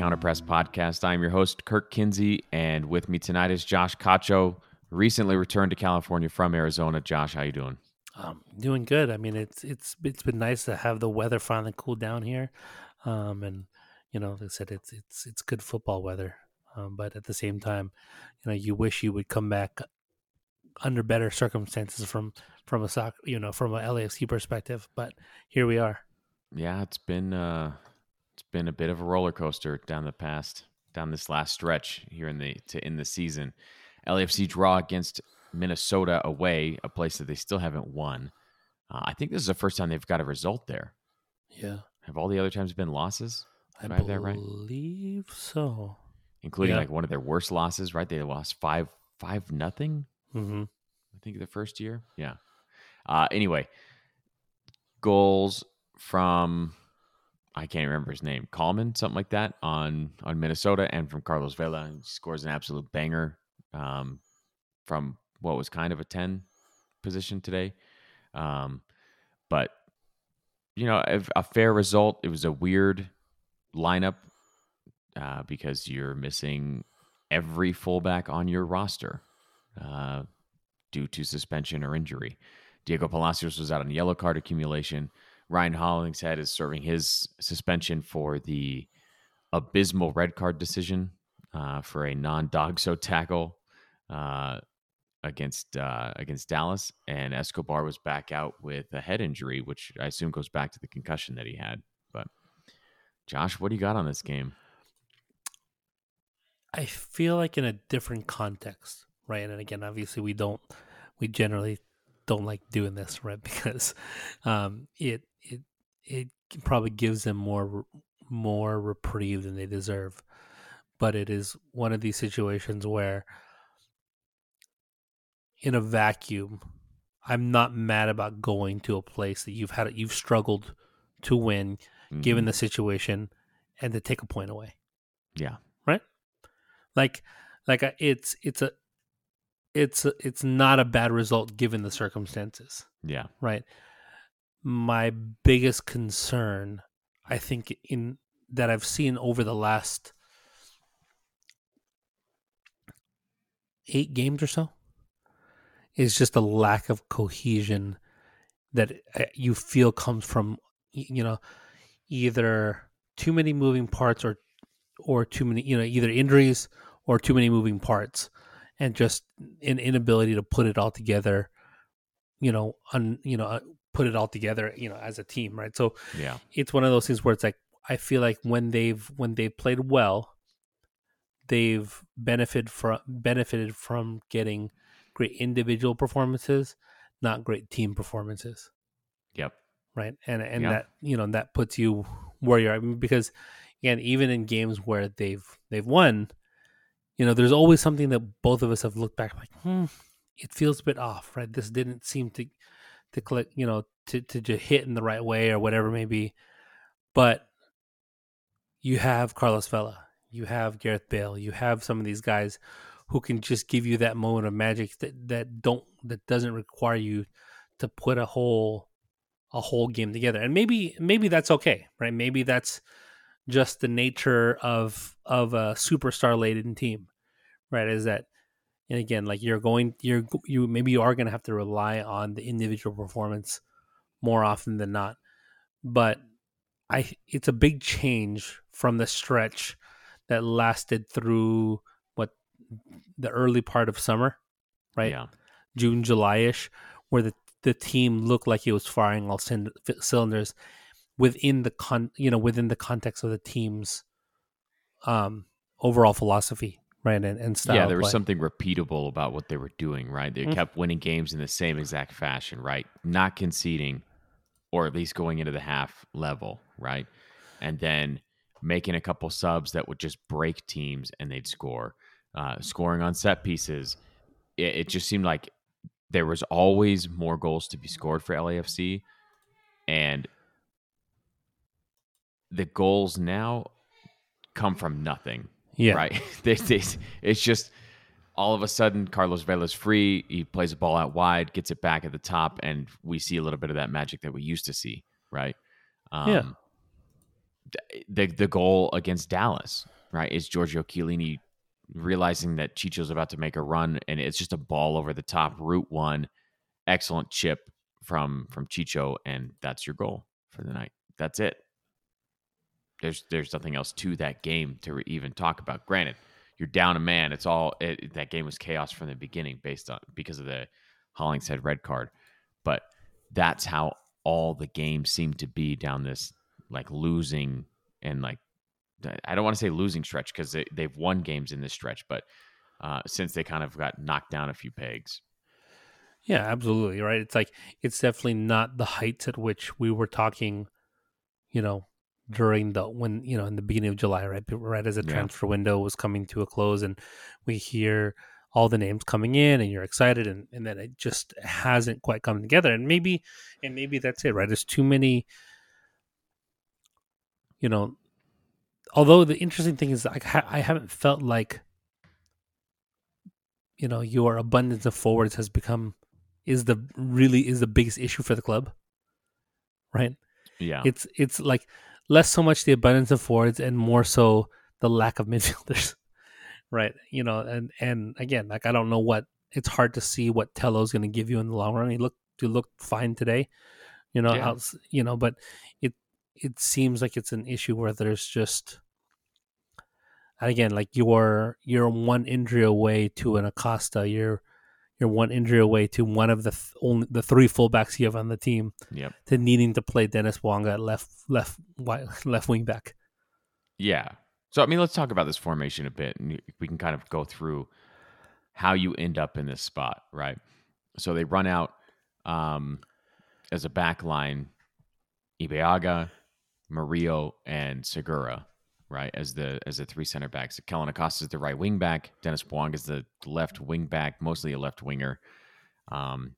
welcome to the Counterpress Podcast. I'm your host, Kirk Kinsey, and with me tonight is Josh Cacho, recently returned to California from Arizona. Josh, how you doing? Um, doing good. I mean, it's it's it's been nice to have the weather finally cool down here, um, and you know, like I said, it's it's it's good football weather. Um, but at the same time, you know, you wish you would come back under better circumstances from from a soccer, you know, from a LAFC perspective. But here we are. Yeah, it's been uh, been a bit of a roller coaster down the past down this last stretch here in the to end the season. LAFC draw against Minnesota away, a place that they still haven't won. Uh, I think this is the first time they've got a result there. Yeah. Have all the other times been losses? I, I have that right? believe so. Including Yeah. like one of their worst losses, right? They lost five five nothing. hmm I think the first year. Yeah. Uh, anyway, goals from I can't remember his name, Coleman, something like that, on on Minnesota, and from Carlos Vela. He scores an absolute banger um, from what was kind of a ten position today. Um, but you know, a, a fair result. It was a weird lineup uh, because you're missing every fullback on your roster. Uh, due to suspension or injury. Diego Palacios was out on yellow card accumulation. Ryan Hollingshead is serving his suspension for the abysmal red card decision uh, for a non-DOGSO tackle uh, against uh, against Dallas, and Escobar was back out with a head injury, which I assume goes back to the concussion that he had. But Josh, what do you got on this game? I feel like in a different context, right? And again, obviously, we don't, we generally don't like doing this, right? Because um, it it probably gives them more more reprieve than they deserve. But it is one of these situations where, in a vacuum, I'm not mad about going to a place that you've had you've struggled to win, given Mhm. the situation, and to take a point away yeah, Right. like like uh, it's it's a it's a, it's not a bad result given the circumstances yeah, right my biggest concern i think in that i've seen over the last eight games or so is just a lack of cohesion that uh, you feel comes from you know either too many moving parts or or too many you know either injuries or too many moving parts and just an inability to put it all together you know un, you know uh, put it all together you know as a team right so yeah, it's one of those things where it's like I feel like when they've when they've played well, they've benefited from benefited from getting great individual performances, not great team performances, yep, right? And and that you know that puts you where you're at. Because again, even in games where they've they've won, you know, there's always something that both of us have looked back like, hmm, it feels a bit off, right? This didn't seem to to click, you know, to to just hit in the right way or whatever it may be. But you have Carlos Vela, you have Gareth Bale, you have some of these guys who can just give you that moment of magic that, that don't that doesn't require you to put a whole a whole game together. And maybe maybe that's okay, right? Maybe that's just the nature of of a superstar laden team, right? Is that and again, like you're going you're you maybe you are going to have to rely on the individual performance more often than not. But I it's a big change from the stretch that lasted through what the early part of summer, right? yeah, June, July ish, where the the team looked like it was firing all cyn- cylinders within the con you know within the context of the team's um overall philosophy, right? And and style. yeah. There was play. something repeatable about what they were doing, right? They Mhm. kept winning games in the same exact fashion, right? Not conceding, or at least going into the half level, right? And then making a couple subs that would just break teams and they'd score, uh, scoring on set pieces. It, it just seemed like there was always more goals to be scored for LAFC, and the goals now come from nothing yeah, right? they, it's just all of a sudden Carlos Vela's free. He plays a ball out wide, gets it back at the top, and we see a little bit of that magic that we used to see, right? Um, Yeah. the the goal against Dallas, right, is Giorgio Chiellini realizing that Chicho's about to make a run and it's just a ball over the top, route one, excellent chip from from Chicho, and that's your goal for the night. That's it. There's there's nothing else to that game to even talk about. Granted, you're down a man. It's all it, that game was chaos from the beginning, based on because of the Hollingshead red card. But that's how all the games seem to be down this like losing and like I don't want to say losing stretch because they, they've won games in this stretch, but uh, since they kind of got knocked down a few pegs. Yeah, absolutely. Right. It's like, it's definitely not the heights at which we were talking, you know, during the, when, you know, in the beginning of July, right? Right as the yeah. transfer window was coming to a close and we hear all the names coming in and you're excited and, and then it just hasn't quite come together. And maybe, and maybe that's it, right? There's too many, you know, although the interesting thing is I, ha- I haven't felt like you know your abundance of forwards has become is the really is the biggest issue for the club right yeah it's it's like less so much the abundance of forwards and more so the lack of midfielders right you know and and again like i don't know what it's hard to see what tello's going to give you in the long run he looked he looked fine today you know yeah. out, you know but it it seems like it's an issue where there's just and again like you're you're one injury away to an Acosta. You're you're one injury away to one of the th- only the three fullbacks you have on the team. Yep. To needing to play Dennis Bouanga at left left left wing back. Yeah. So I mean, let's talk about this formation a bit, and we can kind of go through how you end up in this spot, right? So they run out um, as a back line, Ibeagha, Murillo, and Segura, right? As the as the three center backs. Kellyn Acosta is the right wing back. Denis Bouanga is the left wing back, mostly a left winger. Um,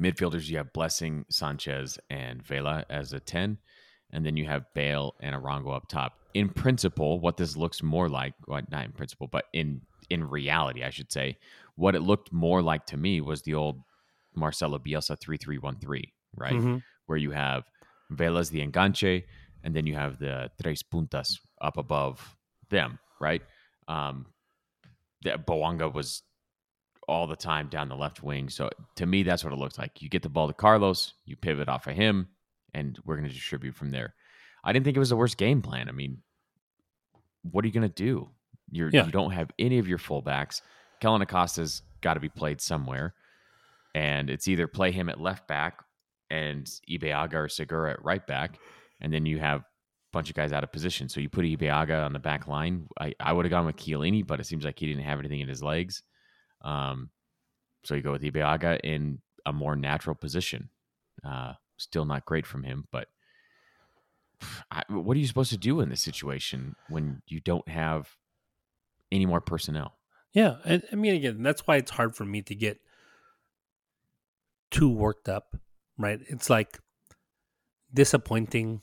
midfielders, you have Blessing, Sanchez, and Vela as a 10. And then you have Bale and Arango up top. In principle, what this looks more like, well, not in principle, but in in reality, I should say, what it looked more like to me was the old Marcelo Bielsa 3313, right? Mm-hmm. Where you have Vela's the enganche, and then you have the tres puntas up above them, right? Um, that Bouanga was all the time down the left wing. So to me, that's what it looks like. You get the ball to Carlos, you pivot off of him, and we're going to distribute from there. I didn't think it was the worst game plan. I mean, what are you going to do? You're, yeah. You don't have any of your fullbacks. Kellyn Acosta's got to be played somewhere. And it's either play him at left back and Ibeagha or Segura at right back, and then you have a bunch of guys out of position. So you put Ibeagha on the back line. I, I would have gone with Chiellini, but it seems like he didn't have anything in his legs. Um, so you go with Ibeagha in a more natural position. Uh, still not great from him, but I, what are you supposed to do in this situation when you don't have any more personnel? Yeah, and I mean, again, that's why it's hard for me to get too worked up, right? It's like disappointing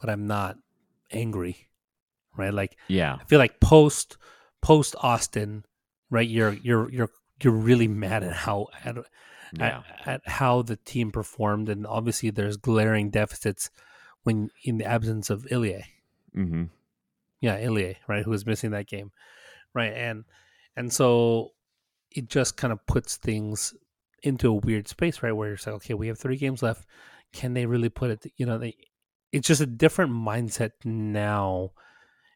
but I'm not angry, right? Like, yeah, I feel like post post Austin, right? You're you're you're you're really mad at how at, yeah. at, at how the team performed, and obviously there's glaring deficits when in the absence of Ilie. Mm-hmm. Yeah, Ilie, right, who was missing that game, right, and and so it just kind of puts things into a weird space, right, where you're like, okay, we have three games left. Can they really put it? You know, they it's just a different mindset now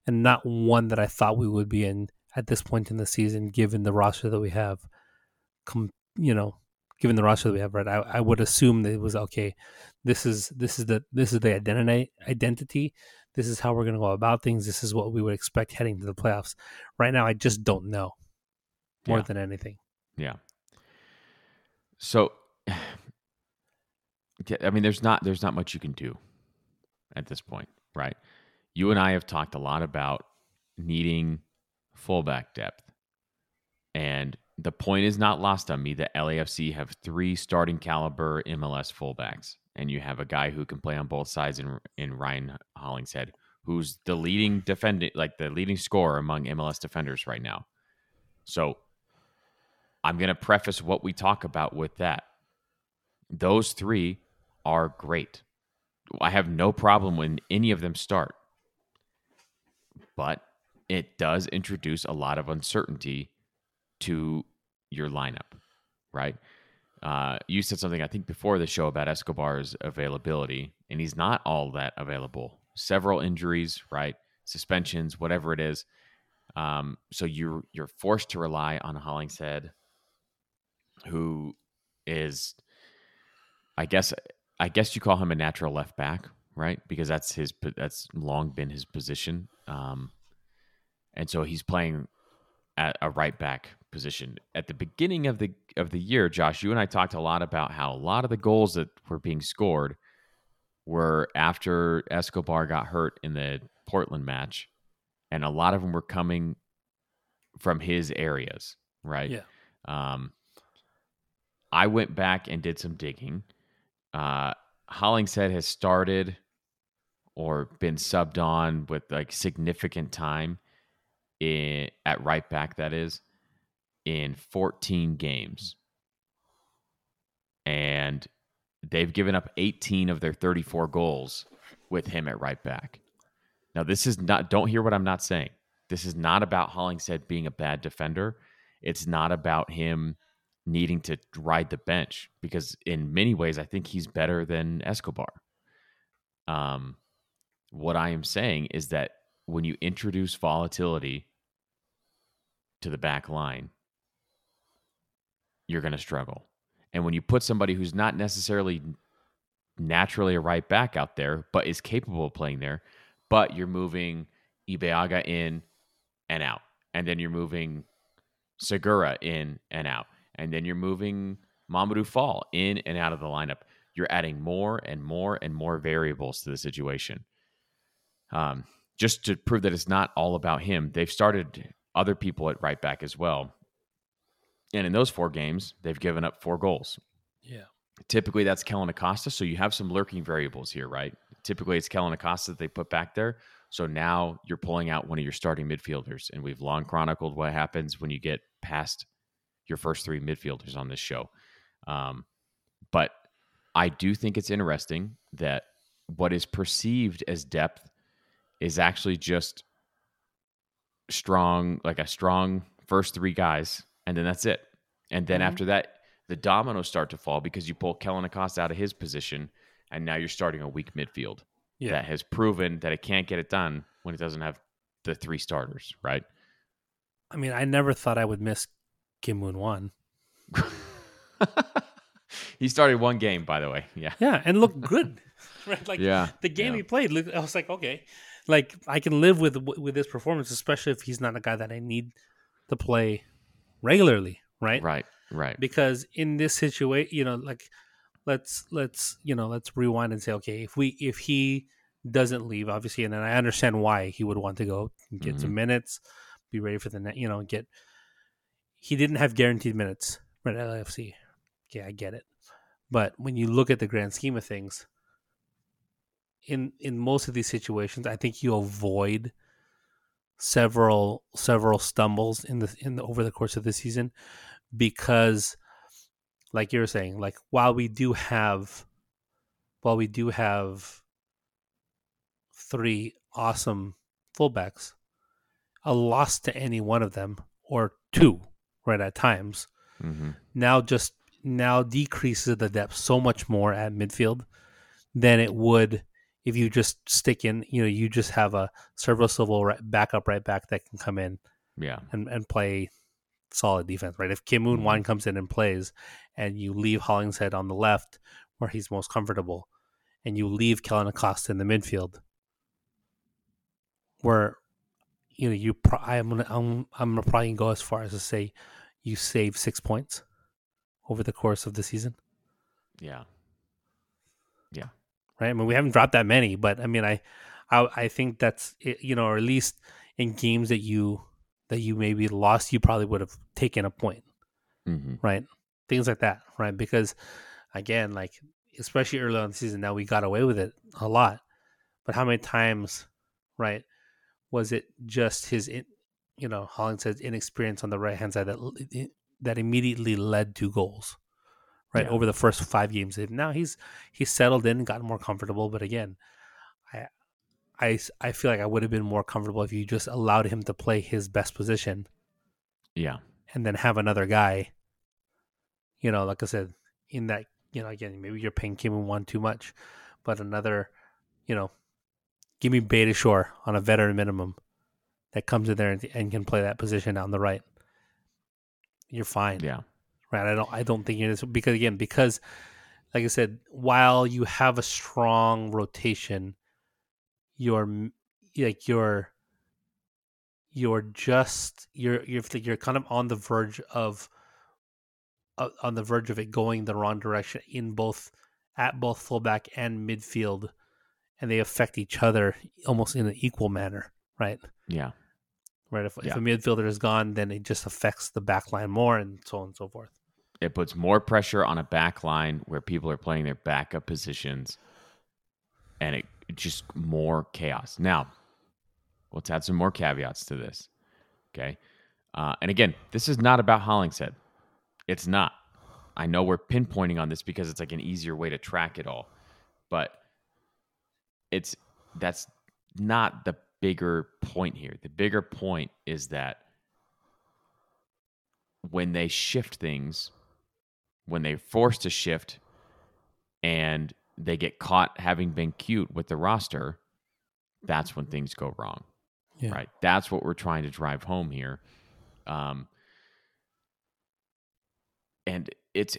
and not one that I thought we would be in at this point in the season, given the roster that we have. Com- you know, given the roster that we have, right? I, I would assume that it was okay. This is this is the this is the identity identity. This is how we're going to go about things. This is what we would expect heading to the playoffs. Right now, I just don't know more yeah. than anything. Yeah. So, I mean, there's not there's not much you can do at this point, right? You and I have talked a lot about needing fullback depth. And the point is not lost on me that LAFC have three starting caliber MLS fullbacks. And you have a guy who can play on both sides in, in Ryan Hollingshead, who's the leading defendant, like the leading scorer among MLS defenders right now. So I'm going to preface what we talk about with that. Those three are great I have no problem when any of them start. But it does introduce a lot of uncertainty to your lineup, right? Uh, you said something I think before the show about Escobar's availability, and he's not all that available. Several injuries, right? Suspensions, whatever it is. Um, so you're you're forced to rely on Hollingshead, who is, I guess, I guess you call him a natural left back, right? Because that's his that's long been his position. Um, and so he's playing at a right back position. At the beginning of the of the year, Josh, you and I talked a lot about how a lot of the goals that were being scored were after Escobar got hurt in the Portland match, and a lot of them were coming from his areas, right? Yeah. Um, I went back and did some digging. Uh, Hollingshead has started or been subbed on with like significant time in, at right back, that is, in 14 games. And they've given up 18 of their 34 goals with him at right back. Now, this is not, don't hear what I'm not saying. This is not about Hollingshead being a bad defender. It's not about him needing to ride the bench because, in many ways, I think he's better than Escobar. Um, what I am saying is that when you introduce volatility to the back line, you're going to struggle. And when you put somebody who's not necessarily naturally a right back out there, but is capable of playing there, but you're moving Ibeagha in and out, and then you're moving Segura in and out, and then you're moving Mamadou Fall in and out of the lineup. You're adding more and more and more variables to the situation. Um, just to prove that it's not all about him, they've started other people at right back as well. And in those four games, they've given up four goals. Yeah. Typically, that's Kellyn Acosta. So you have some lurking variables here, right? Typically, it's Kellyn Acosta that they put back there. So now you're pulling out one of your starting midfielders. And we've long chronicled what happens when you get past your first three midfielders on this show. Um, but I do think it's interesting that what is perceived as depth is actually just strong, like a strong first three guys, and then that's it. And then mm-hmm. after that, the dominoes start to fall because you pull Kellyn Acosta out of his position, and now you're starting a weak midfield yeah. that has proven that it can't get it done when it doesn't have the three starters, right? I mean, I never thought I would miss Kim Moon-hwan. he started one game, by the way. Yeah, yeah, and looked good. right, like yeah, the game yeah. he played. I was like, okay, like I can live with with this performance, especially if he's not a guy that I need to play regularly, right? Right, right. Because in this situation, you know, like let's let's you know let's rewind and say, okay, if we if he doesn't leave, obviously, and then I understand why he would want to go get mm-hmm. some minutes, be ready for the net, you know, get. He didn't have guaranteed minutes at LAFC. Yeah, I get it, but when you look at the grand scheme of things, in in most of these situations, I think you avoid several several stumbles in the in the over the course of the season because like you're saying like while we do have while we do have three awesome fullbacks a loss to any one of them or two right at times mm-hmm. now just now decreases the depth so much more at midfield than it would if you just stick in, you know, you just have a Silva right, backup right back that can come in, yeah, and and play solid defense, right? If Kim Moon mm-hmm. comes in and plays, and you leave Hollingshead on the left where he's most comfortable, and you leave Kellyn Acosta in the midfield, where you know you, pro- I'm gonna I'm I'm gonna probably go as far as to say you save six points over the course of the season. Yeah, yeah right? I mean, we haven't dropped that many, but I mean, I, I, I think that's you know, or at least in games that you that you maybe lost, you probably would have taken a point, mm-hmm. right? Things like that, right? Because again, like especially early on the season, now we got away with it a lot, but how many times, right? Was it just his, you know, Hollingshead's inexperience on the right hand side that that immediately led to goals, right Yeah. over the first five games. Now he's he's settled in, gotten more comfortable. But again, I I I feel like I would have been more comfortable if you just allowed him to play his best position Yeah. and then have another guy. You know, like I said, in that you know, again, maybe you're paying Kim one too much, but another, you know, give me Beta Shore on a veteran minimum that comes in there and, and can play that position on the right. You're fine, Yeah. right? I don't, I don't think you're because again, because like I said, while you have a strong rotation, you're like you're you're just you're you're you're kind of on the verge of uh, on the verge of it going the wrong direction in both at both fullback and midfield and they affect each other almost in an equal manner right Yeah. right if, if a midfielder is gone then it just affects the back line more and so on and so forth It puts more pressure on a back line where people are playing their backup positions and it it just more chaos. Now, let's add some more caveats to this. Okay. Uh, and again, this is not about Hollingshead. It's not. I know we're pinpointing on this because it's like an easier way to track it all, but it's that's not the bigger point here. The bigger point is that when they shift things, when they're forced to shift and they get caught having been cute with the roster, that's when things go wrong. Yeah. Right. That's what we're trying to drive home here. Um, and it's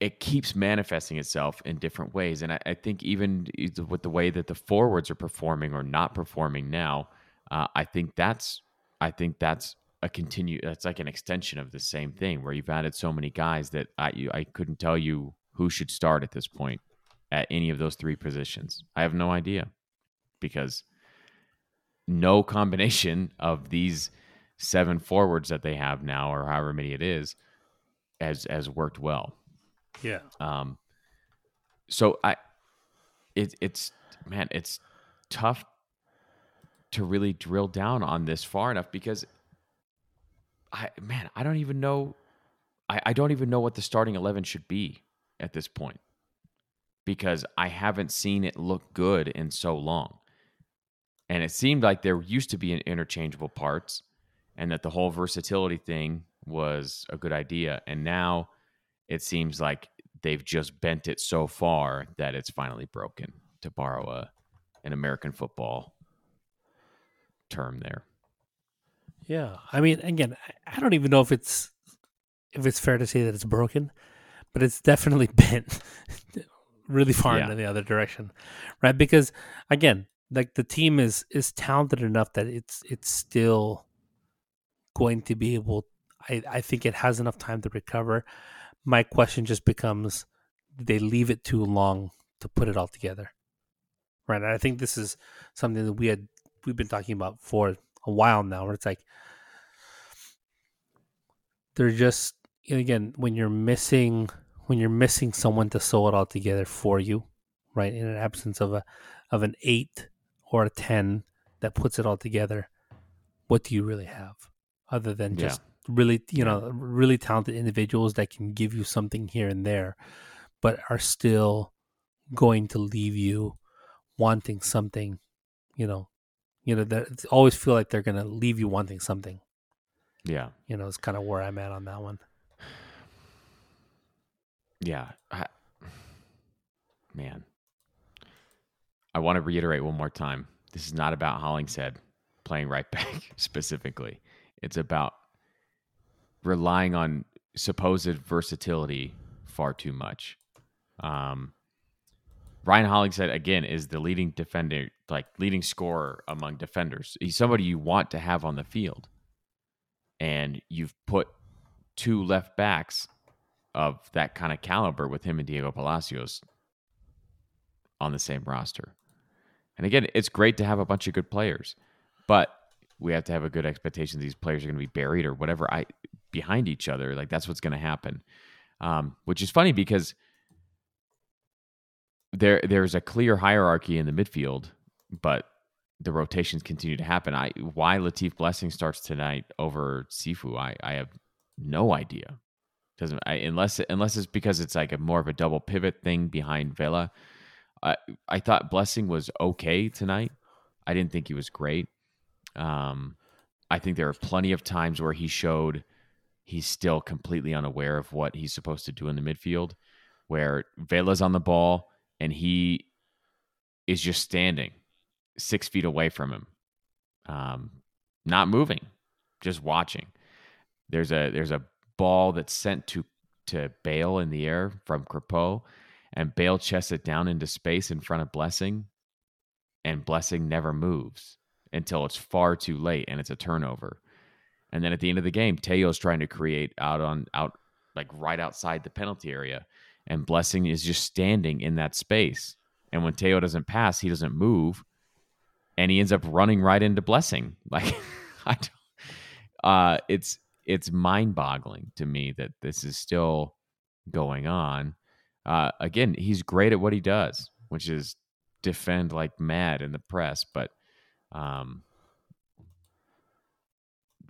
it keeps manifesting itself in different ways. And I, I think even with the way that the forwards are performing or not performing now, uh, I think that's I think that's a continue. That's like an extension of the same thing where you've added so many guys that I you, I couldn't tell you who should start at this point at any of those three positions. I have no idea because no combination of these seven forwards that they have now, or however many it is, has has worked well. Yeah Um, so I, it, it's man, it's tough to really drill down on this far enough because I man, I don't even know, I, I don't even know what the starting eleven should be at this point because I haven't seen it look good in so long. And it seemed like there used to be an interchangeable parts and that the whole versatility thing was a good idea. And now it seems like they've just bent it so far that it's finally broken, to borrow a an American football term there. Yeah, I mean, again, I- don't even know if it's if it's fair to say that it's broken, but it's definitely bent really far Yeah. into the other direction, right? Because again, like the team is is talented enough that it's it's still going to be able. I I think it has enough time to recover. My question just becomes: they leave it too long to put it all together? Right. And I think this is something that we had we've been talking about for a while now, where it's like they're just again when you're missing when you're missing someone to sew it all together for you, right? In an absence of a of an eight or a ten that puts it all together, what do you really have other than Yeah. Really you know really talented individuals that can give you something here and there, but are still going to leave you wanting something, you know, you know that always feel like they're going to leave you wanting something. Yeah. You know, it's kind of where I'm at on that one. Yeah. I, man. I want to reiterate one more time. This is not about Hollingshead playing right back specifically. It's about relying on supposed versatility far too much. Um, Ryan Hollingshead again is the leading defender, like leading scorer among defenders. He's somebody you want to have on the field, and you've put two left backs of that kind of caliber with him and Diego Palacios on the same roster. And again, it's great to have a bunch of good players, but we have to have a good expectation these players are going to be buried or whatever I behind each other. Like that's what's going to happen. Um, which is funny because there there's a clear hierarchy in the midfield, but the rotations continue to happen. I why Latif Blessing starts tonight over Cifu, I, I have no idea. Doesn't I, unless unless it's because it's like a more of a double pivot thing behind Vela. I I thought Blessing was okay tonight. I didn't think he was great. Um, I think there are plenty of times where he showed he's still completely unaware of what he's supposed to do in the midfield, where Vela's on the ball and he is just standing six feet away from him, um, not moving, just watching. There's a there's a ball that's sent to to Bale in the air from Crepeau, and Bale chests it down into space in front of Blessing, and Blessing never moves until it's far too late and it's a turnover. And then at the end of the game, Tello's trying to create out on out like right outside the penalty area, and Blessing is just standing in that space. And when Tello doesn't pass, he doesn't move, and he ends up running right into Blessing. Like I don't, uh, it's it's mind boggling to me that this is still going on. Uh, again, he's great at what he does, which is defend like mad in the press, but um,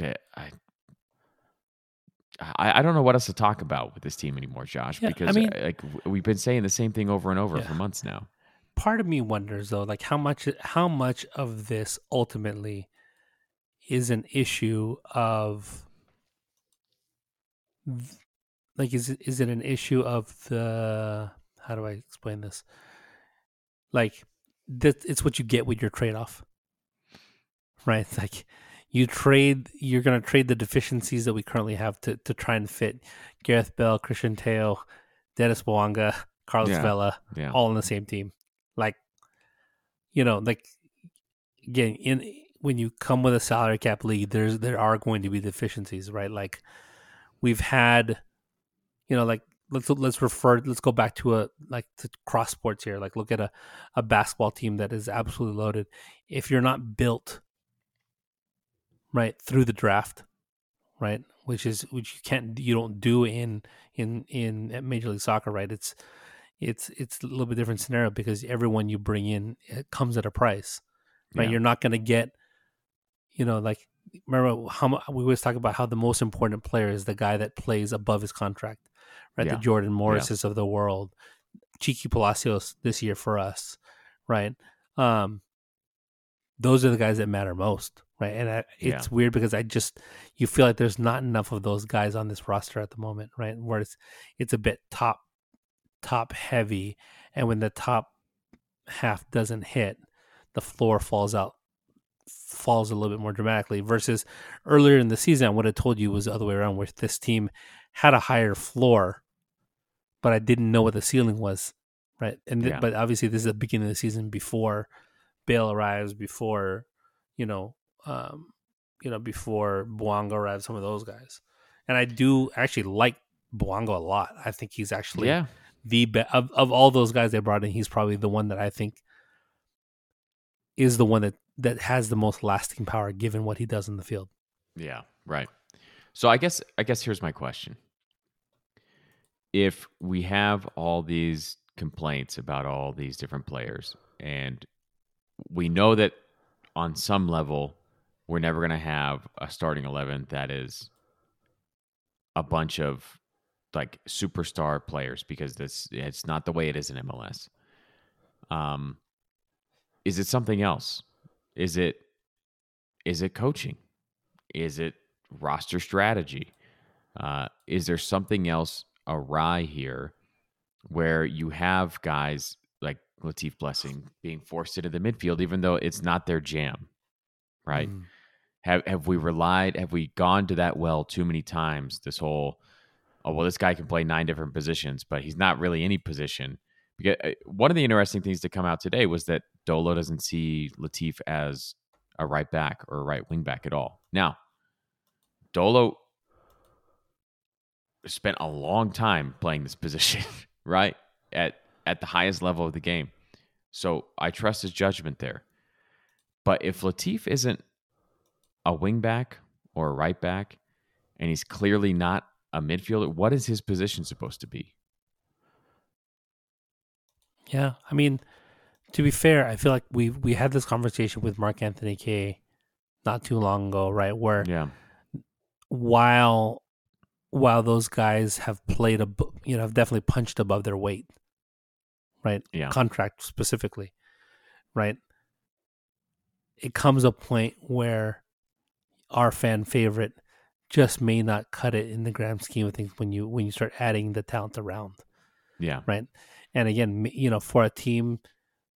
I, I, I don't know what else to talk about with this team anymore, Josh, Yeah, I because mean- uh, like we've been saying the same thing over and over Yeah. for months now. part of me wonders though like how much how much of this ultimately is an issue of like is it is it an issue of the how do I explain this like that it's what you get with your trade off right it's like you trade you're going to trade the deficiencies that we currently have to to try and fit Gareth Bale, Cristian Tello, Dennis Bouanga, Carlos Yeah. Vela Yeah, all on the same team. Like, you know, like again, in when you come with a salary cap league, there's there are going to be deficiencies, right? Like we've had, you know, like let's let's refer let's go back to a like to cross sports here. Like look at a a basketball team that is absolutely loaded. If you're not built right through the draft, right, which is which you can't you don't do in in in at Major League Soccer, right? It's it's it's a little bit different scenario because everyone you bring in it comes at a price, right? Yeah. You're not going to get, you know, like remember how we always talk about how the most important player is the guy that plays above his contract, right? Yeah. The Jordan Morrises of the world, Cheeky Palacios this year for us, right? Um, those are the guys that matter most, right? And I, Yeah. it's weird because I just you feel like there's not enough of those guys on this roster at the moment, right? Where it's it's a bit top top heavy, and when the top half doesn't hit, the floor falls out falls a little bit more dramatically. Versus earlier in the season, I would have told you was the other way around, where this team had a higher floor, but I didn't know what the ceiling was, right? And th- Yeah. but obviously this is the beginning of the season before Bale arrives, before you know, um, you know, before Bouanga arrives, some of those guys, and I do actually like Bouanga a lot. I think he's actually yeah, the best of of all those guys they brought in, he's probably the one that I think is the one that that has the most lasting power given what he does in the field. yeah, right. So I guess I guess here's my question: If we have all these complaints about all these different players, and we know that on some level we're never going to have a starting eleven that is a bunch of like superstar players because this it's not the way it is in MLS. Um, is it something else? Is it is it coaching? Is it roster strategy? Uh, is there something else awry here where you have guys Latif Blessing being forced into the midfield, even though it's not their jam, right? Mm. Have have we relied? Have we gone to that well too many times? This whole, oh well, this guy can play nine different positions, but he's not really any position. Because uh, one of the interesting things to come out today was that Dolo doesn't see Latif as a right back or a right wing back at all. Now, Dolo spent a long time playing this position, right? At at the highest level of the game. So I trust his judgment there. But if Latif isn't a wing back or a right back, and he's clearly not a midfielder, what is his position supposed to be? Yeah, I mean, to be fair, I feel like we we had this conversation with Mark Anthony Kaye not too long ago, right? Where Yeah. while while those guys have played a you know have definitely punched above their weight, right? Yeah. Contract specifically, right? It comes a point where our fan favorite just may not cut it in the grand scheme of things when you when you start adding the talent around. Yeah. Right. And again, you know, for a team,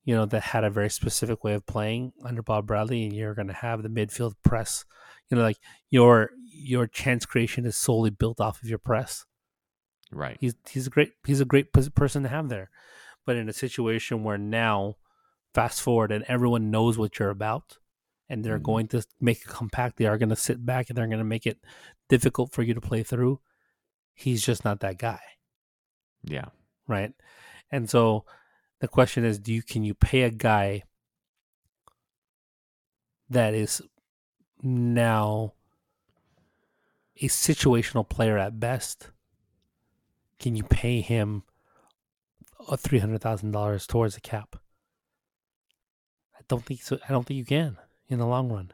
you know, that had a very specific way of playing under Bob Bradley, and you're going to have the midfield press, you know, like your your chance creation is solely built off of your press. Right. He's he's a great he's a great person to have there, but in a situation where now, fast forward and everyone knows what you're about, and they're mm-hmm. going to make it compact. They are going to sit back and they're going to make it difficult for you to play through. He's just not that guy. Yeah. Right. And so the question is, do you can you pay a guy that is now a situational player at best? Can you pay him a three hundred thousand dollars towards the cap? I don't think so. I don't think you can in the long run,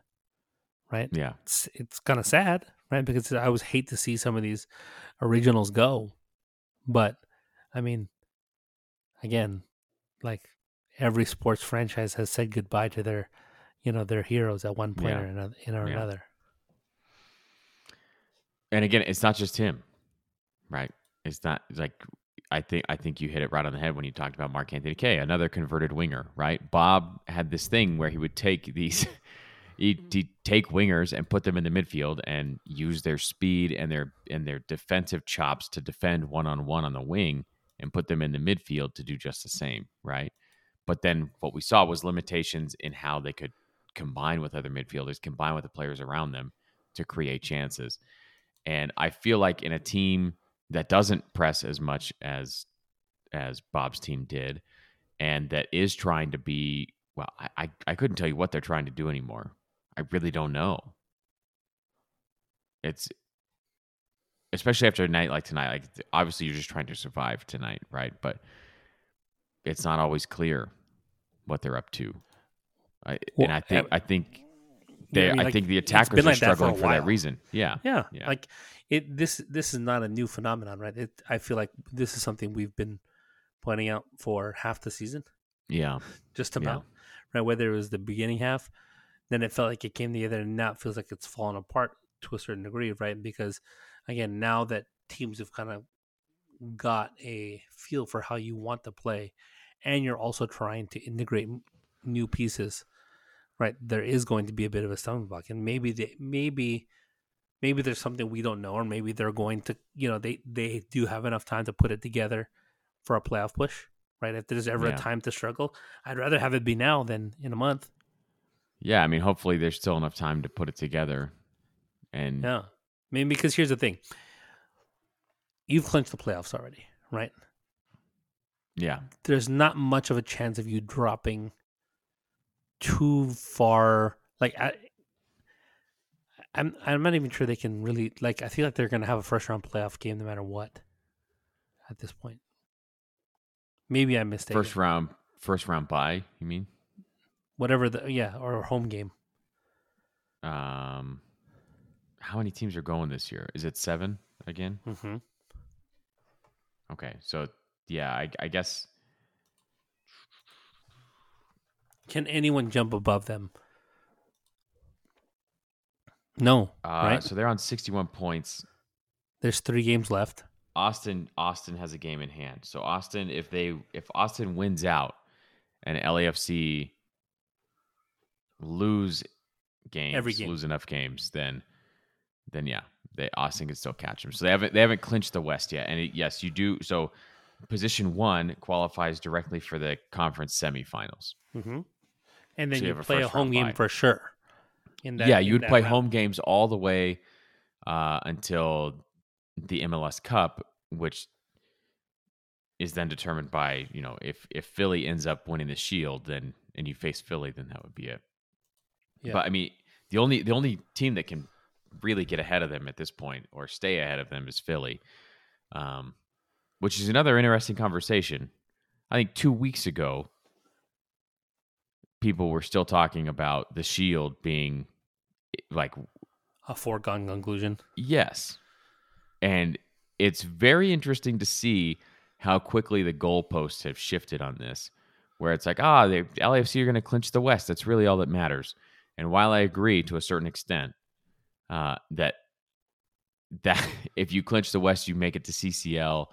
right? Yeah, it's it's kind of sad, right? Because I always hate to see some of these originals go, but I mean, again, like every sports franchise has said goodbye to their, you know, their heroes at one point yeah. or another, in or yeah. another. And again, it's not just him, right? It's not like I think I think you hit it right on the head when you talked about Mark Anthony Kaye, another converted winger, right? Bob had this thing where he would take these he'd, he'd, take wingers and put them in the midfield and use their speed and their and their defensive chops to defend one on one on the wing and put them in the midfield to do just the same, right? But then what we saw was limitations in how they could combine with other midfielders, combine with the players around them to create chances. And I feel like in a team that doesn't press as much as as Bob's team did, and that is trying to be well, I, I, I couldn't tell you what they're trying to do anymore. I really don't know. It's especially after a night like tonight. Like obviously you're just trying to survive tonight, right? But it's not always clear what they're up to. I, well, and I think I think they, yeah, I, mean, I like, think the attackers are like struggling for, for, that reason. Yeah. yeah, yeah, Like it. This this is not a new phenomenon, right? It, I feel like this is something we've been pointing out for half the season. Yeah, just about yeah. right. Whether it was the beginning half, then it felt like it came together, and now it feels like it's fallen apart to a certain degree, right? Because again, now that teams have kind of got a feel for how you want to play, and you're also trying to integrate new pieces right, there is going to be a bit of a stumbling block, and maybe they maybe maybe there's something we don't know, or maybe they're going to you know they they do have enough time to put it together for a playoff push, right? If there's ever yeah. a time to struggle, I'd rather have it be now than in a month. Yeah, I mean, hopefully there's still enough time to put it together, and yeah, I mean, because here's the thing: you've clinched the playoffs already, right? Yeah, there's not much of a chance of you dropping too far. Like I, I'm I'm not even sure they can really like. I feel like they're going to have a first round playoff game no matter what. At this point, maybe I missed First round, first round bye. You mean? Whatever the yeah, or home game. Um, how many teams are going this year? Is it seven again? Mm-hmm. Okay, so yeah, I, I guess Can anyone jump above them? No. Uh, right? So they're on 61 points. There's three games left. Austin Austin has a game in hand. So Austin, if they if Austin wins out and LAFC lose games, Every game. lose enough games, then then yeah, they Austin can still catch them. So they haven't they haven't clinched the West yet. And it, yes, you do. So position one qualifies directly for the conference semifinals. Mm-hmm and then so you, you play a home game bye. for sure. That, yeah, you would play round. home games all the way uh, until the MLS Cup, which is then determined by you know if if Philly ends up winning the Shield, then and you face Philly, then that would be it. Yeah. But I mean, the only the only team that can really get ahead of them at this point or stay ahead of them is Philly, um, which is another interesting conversation. I think two weeks ago, people were still talking about the shield being like a foregone conclusion. Yes. and it's very interesting to see how quickly the goalposts have shifted on this, where it's like, ah, the LAFC are going to clinch the West. That's really all that matters. And while I agree to a certain extent uh, that that if you clinch the West, you make it to CCL,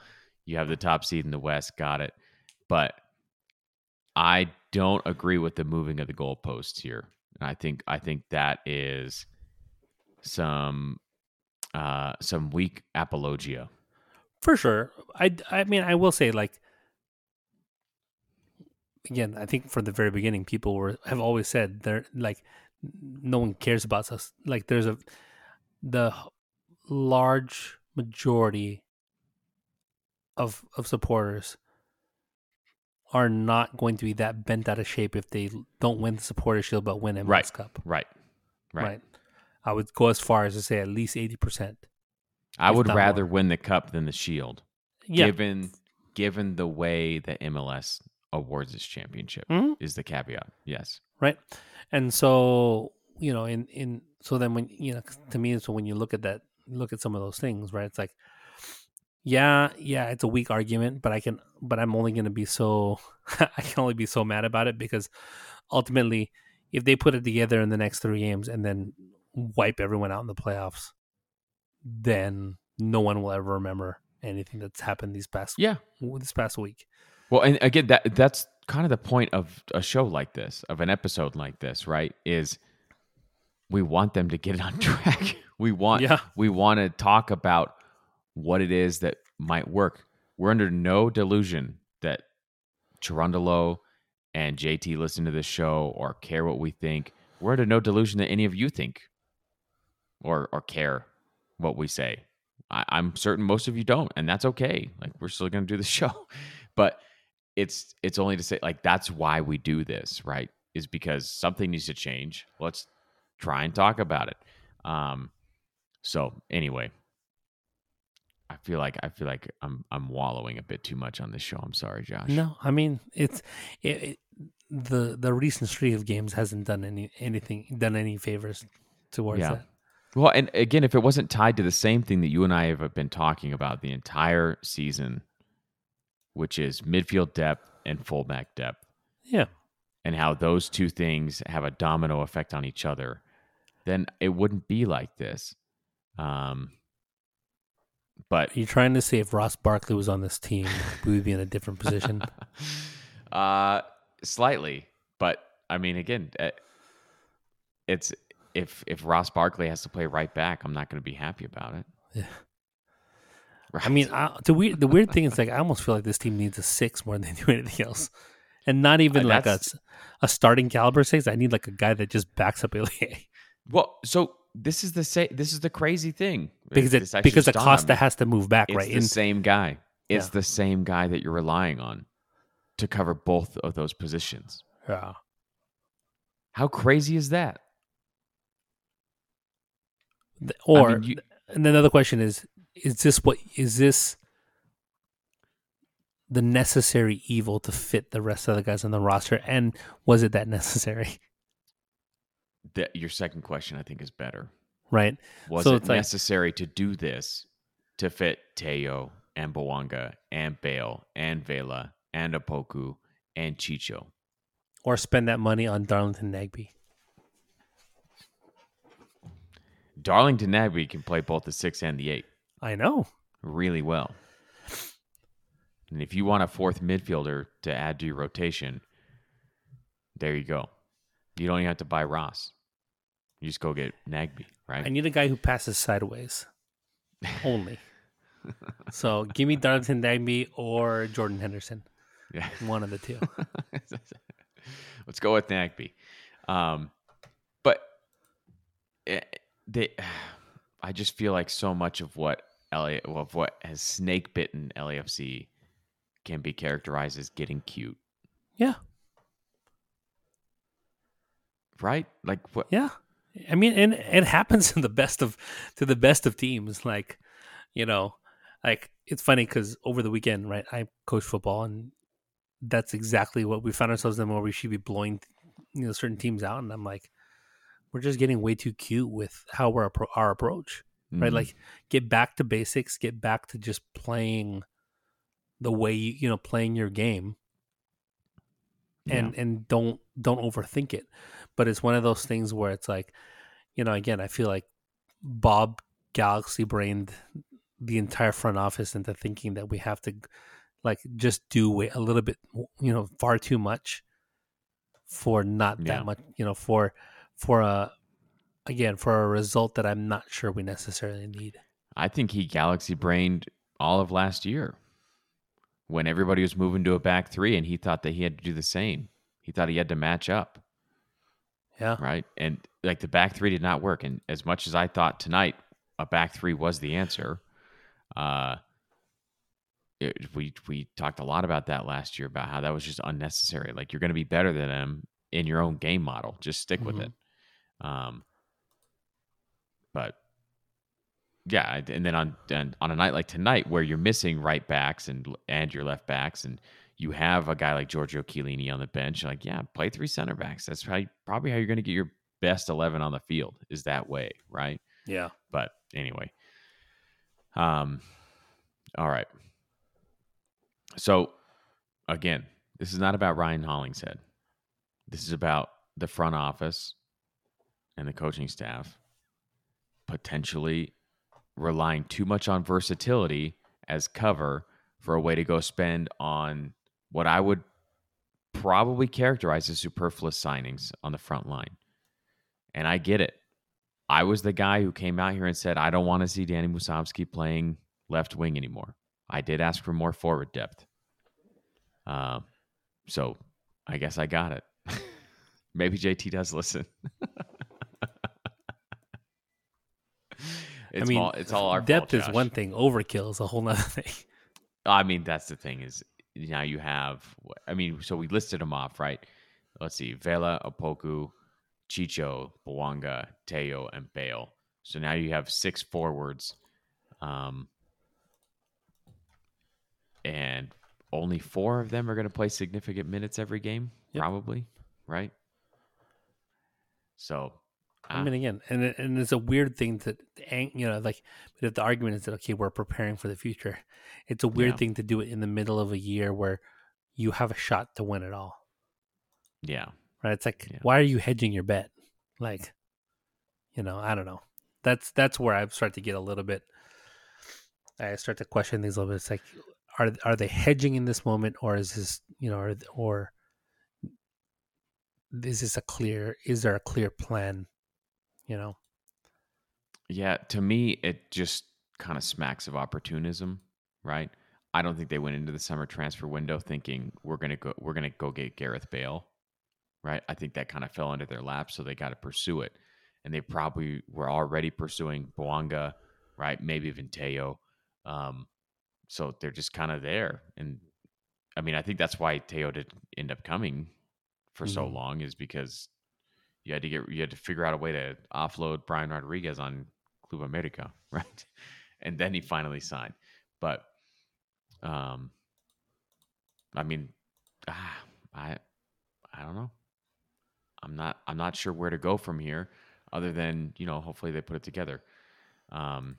you have the top seed in the West, got it. But I don't agree with the moving of the goalposts here. And I think I think that is some uh some weak apologia. For sure. I I mean I will say like again, I think from the very beginning people were have always said they're like no one cares about us. Like there's a the large majority of of supporters are not going to be that bent out of shape if they don't win the supporter shield but win MLS right. Cup. Right. right. Right. I would go as far as to say at least eighty percent. I would rather more. win the cup than the shield. Yeah. Given given the way that MLS awards its championship Mhm. is the caveat. Yes. right and so you know in in so then when you know to me so when you look at that look at some of those things right it's like yeah yeah it's a weak argument but i can but i'm only going to be so i can only be so mad about it because ultimately if they put it together in the next three games and then wipe everyone out in the playoffs then no one will ever remember anything that's happened these past Yeah. this past week Well, and again, that that's kind of the point of a show like this, of an episode like this, right? Is we want them to get it on track. We want Yeah. we want to talk about what it is that might work. We're under no delusion that Cherundolo and JT listen to this show or care what we think. We're under no delusion that any of you think or or care what we say. I, I'm certain most of you don't, and that's okay. Like we're still gonna do the show. But it's it's only to say like that's why we do this, right? Is because something needs to change. Let's try and talk about it. Um so anyway, I feel like I feel like I'm I'm wallowing a bit too much on this show. I'm sorry, Josh. No, I mean it's it, it, the the recent streak of games hasn't done any anything done any favors towards Yeah. that. Well, and again, if it wasn't tied to the same thing that you and I have been talking about the entire season, which is midfield depth and fullback depth, Yeah, and how those two things have a domino effect on each other, then it wouldn't be like this. Um, but you're trying to say if Ross Barkley was on this team, we would be in a different position? uh, slightly, but I mean, again, eh, it's if if Ross Barkley has to play right back, I'm not going to be happy about it. Yeah. Right. I mean, I, the weird the weird thing is like I almost feel like this team needs a six more than they do anything else, and not even Uh, like a a starting caliber six. I need like a guy that just backs up Ilie well, so this is the sa- this is the crazy thing because it because just dawned on Acosta has to move back It's right. It's the And same guy. It's Yeah. the same guy that you're relying on to cover both of those positions. yeah. How crazy is that? Th- Or I mean, you- and then the other question is: Is this what is this the necessary evil to fit the rest of the guys on the roster? And was it that necessary? that your second question I think is better. Right? Was So it it's like- necessary to do this to fit Tello and Bouanga and Bale and Vela and Opoku and Chicho? Or spend that money on Darlington Nagbe? Darlington Nagbe can play both the six and the eight I know. really well. And if you want a fourth midfielder to add to your rotation, there you go. You don't even have to buy Ross. You just go get Nagbe, right? I need a guy who passes sideways only. so give me Darlington Nagbe or Jordan Henderson. yeah. One of the two. Let's go with Nagbe. Um, but eh, they, I just feel like so much of what LA, of what has snake bitten LAFC can be characterized as getting cute, Yeah. right? Like what? Yeah. I mean, and it happens to the best of to the best of teams. Like, you know, like it's funny because over the weekend, right? I coach football, and that's exactly what we found ourselves in, where we should be blowing, you know, certain teams out, and I'm like, we're just getting way too cute with how we're appro- our approach. right? Mhm. Like get back to basics, get back to just playing the way you, you know, playing your game and and don't don't overthink it. But it's one of those things where it's like, you know, again, I feel like Bob galaxy brained the entire front office into thinking that we have to like just do a little bit, you know, far too much for not that much, you know, for for a again for a result that I'm not sure we necessarily need. I think he galaxy brained all of last year when everybody was moving to a back three and he thought that he had to do the same. He thought he had to match up, Yeah. right? And like the back three did not work. And as much as I thought tonight a back three was the answer, uh, it, we we talked a lot about that last year about how that was just unnecessary. Like you're going to be better than them in your own game model. Just stick with Mhm. it. Um, but yeah, and then on and on a night like tonight where you're missing right backs and and your left backs, and you have a guy like Giorgio Chiellini on the bench, like yeah, play three center backs. That's you, probably how you're going to get your best eleven on the field is that way, right? Yeah. But anyway, um, all right. So again, this is not about Ryan Hollingshead. This is about the front office and the coaching staff potentially relying too much on versatility as cover for a way to go spend on what I would probably characterize as superfluous signings on the front line. And I get it. I was the guy who came out here and said, I don't want to see Danny Musovski playing left wing anymore. I did ask for more forward depth. Uh, so I guess I got it. Maybe JT does listen. it's I mean, all, it's all our depth fault, is one thing. Overkill is a whole nother thing. I mean, that's the thing is now you have. I mean, so we listed them off, right? Let's see: Vela, Opoku, Chicho, Bouanga, Tello, and Bale. So now you have six forwards, um, and only four of them are going to play significant minutes every game, Yep. probably, right? So, I ah, mean, again, and and it's a weird thing to, ang- you know, like but if the argument is that okay, we're preparing for the future. It's a weird Yeah. thing to do it in the middle of a year where you have a shot to win it all, yeah, right? It's like, Yeah. why are you hedging your bet? Like, you know, I don't know. That's that's where I start to get a little bit. I start to question these a little bit. It's like, are are they hedging in this moment, or is this, you know, or or is this a clear? Is there a clear plan? You know. Yeah, to me, it just kind of smacks of opportunism, right? I don't think they went into the summer transfer window thinking we're gonna go we're gonna go get Gareth Bale, right? I think that kind of fell into their lap, so they got to pursue it, and they probably were already pursuing Bouanga, right? Maybe even Tello, um, so they're just kind of there. And I mean, I think that's why Tello didn't end up coming for so Mhm. long is because you had to get you had to figure out a way to offload Brian Rodriguez on Club America, right? And then he finally signed. But um I mean ah, I I don't know. I'm not I'm not sure where to go from here other than, you know, hopefully they put it together. Um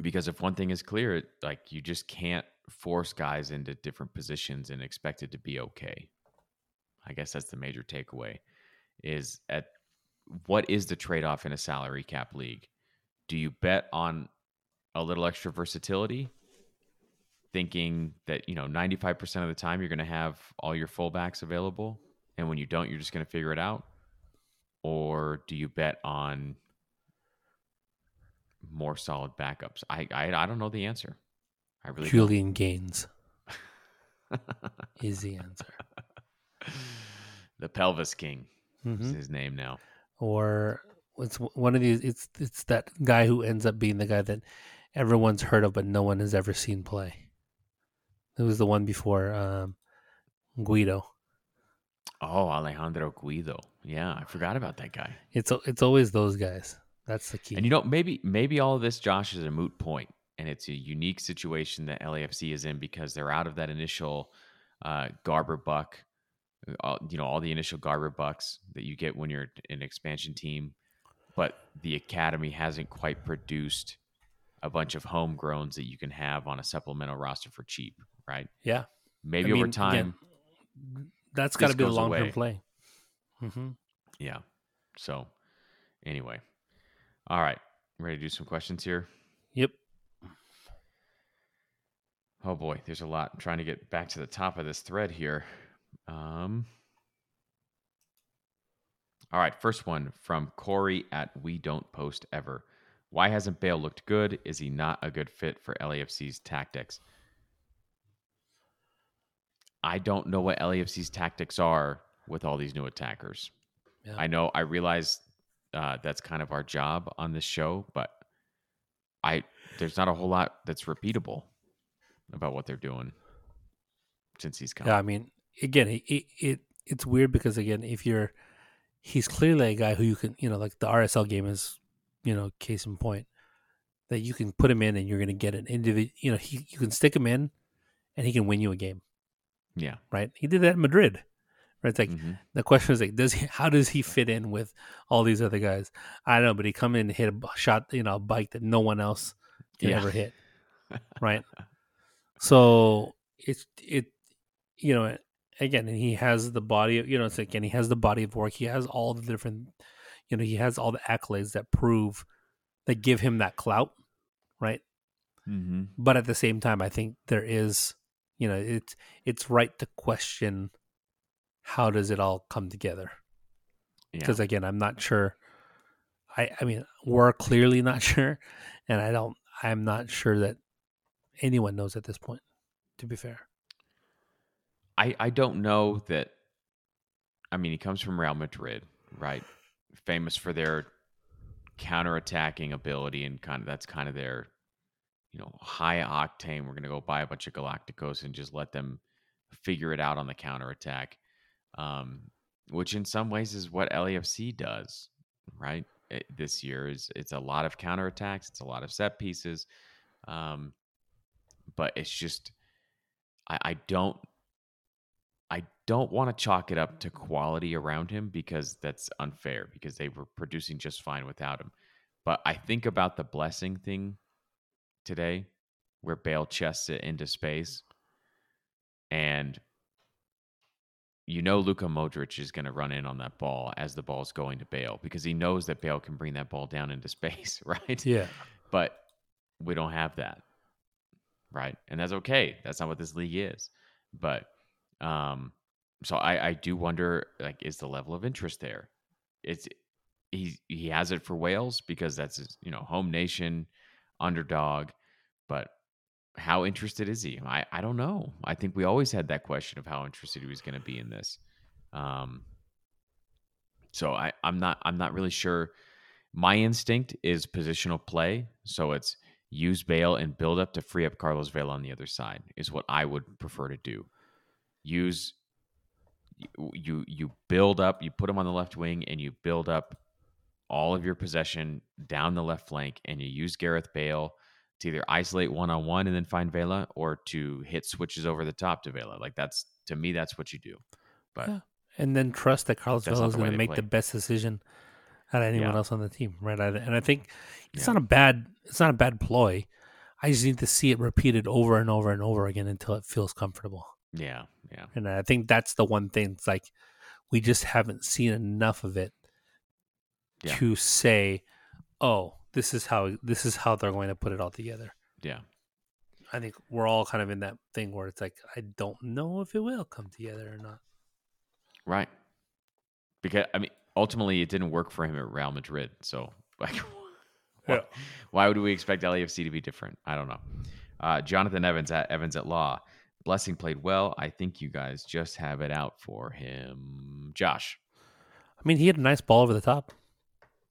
because if one thing is clear, like you just can't force guys into different positions and expect it to be okay. I guess that's the major takeaway is at what is the trade-off in a salary cap league? Do you bet on a little extra versatility thinking that, you know, 95% of the time you're going to have all your fullbacks available and when you don't you're just going to figure it out? Or do you bet on more solid backups? I I, I don't know the answer. I really don't. Julian Gaines is the answer. the pelvis king is hmm his name now. Or it's one of these. It's it's that guy who ends up being the guy that everyone's heard of, but no one has ever seen play. It was the one before um, Guido. Oh, Alejandro Guido. Yeah, I forgot about that guy. It's it's always those guys. That's the key. And you know, maybe maybe all of this, Josh, is a moot point, and it's a unique situation that LAFC is in because they're out of that initial uh, Garber buck. All, you know, all the initial Garber bucks that you get when you're an expansion team. but the academy hasn't quite produced a bunch of homegrowns that you can have on a supplemental roster for cheap, right? Yeah. Maybe I over time. again, that's got to be a long term play. hmm Yeah. So, anyway. All right. Ready to do some questions here? Yep. Oh boy, there's a lot. I'm trying to get back to the top of this thread here. Um, all right, first one from Corey at We Don't Post Ever. Why hasn't Bale looked good? Is he not a good fit for LAFC's tactics? I don't know what LAFC's tactics are with all these new attackers. Yeah. I know, I realize uh, that's kind of our job on this show, but I there's not a whole lot that's repeatable about what they're doing since he's come. Yeah, I mean, again, it, it, it it's weird because again, if you're, he's clearly a guy who you can, you know, like the RSL game is, you know, case in point, that you can put him in and you're going to get an individual. You know, he you can stick him in, and he can win you a game, Yeah. right? He did that in Madrid. Right? It's like Mhm. the question is like, does he? How does he fit in with all these other guys? I don't know, but he come in and hit a shot, you know, a bike that no one else can Yeah. ever hit, right? So it's it, you know, again, and he has the body. of You know, it's like, again, he has the body of work. He has all the different, you know, he has all the accolades that prove that give him that clout, right? Mm-hmm. But at the same time, I think there is, you know, it's it's right to question how does it all come together Yeah. because again i'm not sure i i mean we're clearly not sure and i don't i'm not sure that anyone knows at this point to be fair I, I don't know that. I mean, he comes from Real Madrid, right? Famous for their counterattacking ability, and kind of that's kind of their, you know, high octane. We're going to go buy a bunch of Galacticos and just let them figure it out on the counterattack, um, which in some ways is what LAFC does, right? It, this year is it's a lot of counterattacks, it's a lot of set pieces, um, but it's just I, I don't I don't want to chalk it up to quality around him because that's unfair because they were producing just fine without him. But I think about the blessing thing today where Bale chests it into space and you know Luka Modric is going to run in on that ball as the ball's going to Bale because he knows that Bale can bring that ball down into space, right? yeah But we don't have that. Right. And that's okay. That's not what this league is. But um so I, I do wonder like is the level of interest there? It's he he has it for Wales because that's his, you know, home nation, underdog, but how interested is he? I, I don't know. I think we always had that question of how interested he was going to be in this. Um so I, I'm not I'm not really sure. My instinct is positional play. So it's use Bale and build up to free up Carlos Vela on the other side is what I would prefer to do. Use you you, build up, you put him on the left wing and you build up all of your possession down the left flank and you use Gareth Bale to either isolate one on one and then find Vela or to hit switches over the top to Vela. Like that's to me that's what you do. But Yeah. and then trust that carlos Vela is going to make the best decision out of anyone Yeah. else on the team right and i think it's Yeah. not a bad it's not a bad ploy i just need to see it repeated over and over and over again until it feels comfortable yeah, yeah. And I think that's the one thing. It's like we just haven't seen enough of it Yeah. to say, "Oh, this is how this is how they're going to put it all together." Yeah. I think we're all kind of in that thing where it's like, I don't know if it will come together or not. Right. Because I mean, ultimately, it didn't work for him at Real Madrid. So, like, why, Yeah. why would we expect LAFC to be different? I don't know. Uh, Jonathan Evans at Evans at Law. Blessing played well. I think you guys just have it out for him. Josh. I mean, he had a nice ball over the top,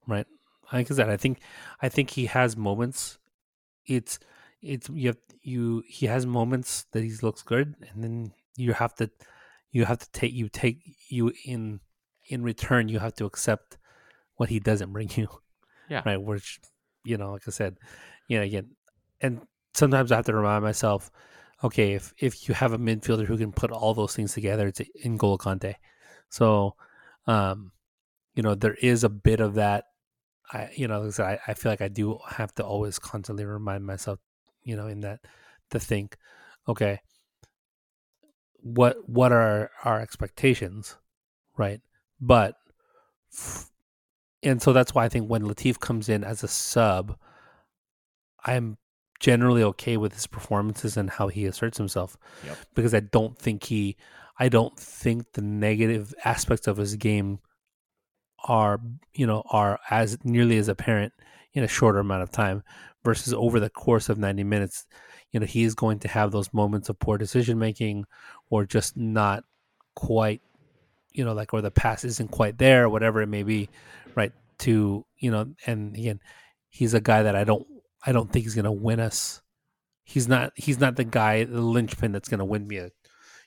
right? Like I said, I think, I think he has moments. It's, it's you have you. He has moments that he looks good, and then you have to, you have to take you take you in, in return you have to accept what he doesn't bring you. Yeah. Right. Which, you know, like I said, you know, again, and sometimes I have to remind myself, okay, if if you have a midfielder who can put all those things together, it's N'Golo Kante. So, um, you know, there is a bit of that I you know, like I, I, I feel like I do have to always constantly remind myself, you know, in that to think, okay, what what are our expectations, right? But and so that's why I think when Latif comes in as a sub, I'm generally okay with his performances and how he asserts himself Yep. because I don't think he I don't think the negative aspects of his game are you know are as nearly as apparent in a shorter amount of time versus over the course of 90 minutes you know he is going to have those moments of poor decision making or just not quite you know like or the pass isn't quite there whatever it may be right to you know and again he's a guy that I don't I don't think he's going to win us. He's not he's not the guy the linchpin that's going to win me a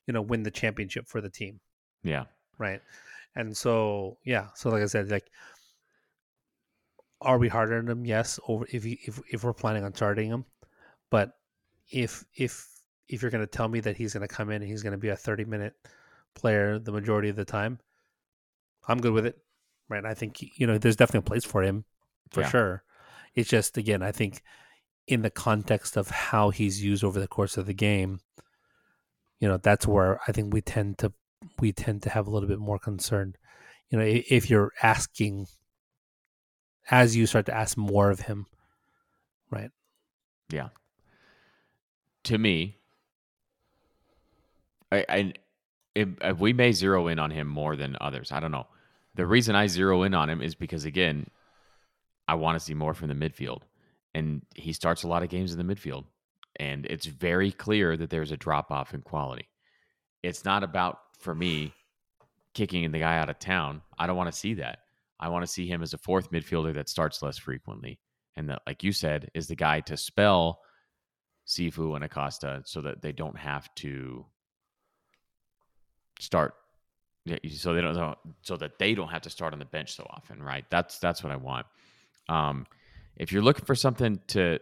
you know win the championship for the team. Yeah. right? And so yeah so like i said like are we harder on him? Yes over if you if, if we're planning on starting him. But if if if you're going to tell me that he's going to come in and he's going to be a 30 minute player the majority of the time i'm good with it. Right? I think you know there's definitely a place for him for Yeah. sure it's just again i think in the context of how he's used over the course of the game you know that's where i think we tend to we tend to have a little bit more concern you know if you're asking as you start to ask more of him right Yeah. To me, I, I it, we may zero in on him more than others. I don't know. The reason I zero in on him is because again, I want to see more from the midfield, and he starts a lot of games in the midfield, and it's very clear that there's a drop off in quality. It's not about for me kicking the guy out of town. I don't want to see that. I want to see him as a fourth midfielder that starts less frequently, and that, like you said, is the guy to spell Cifu and Acosta so that they don't have to start so they don't so that they don't have to start on the bench so often, right? That's that's what I want. Um if you're looking for something to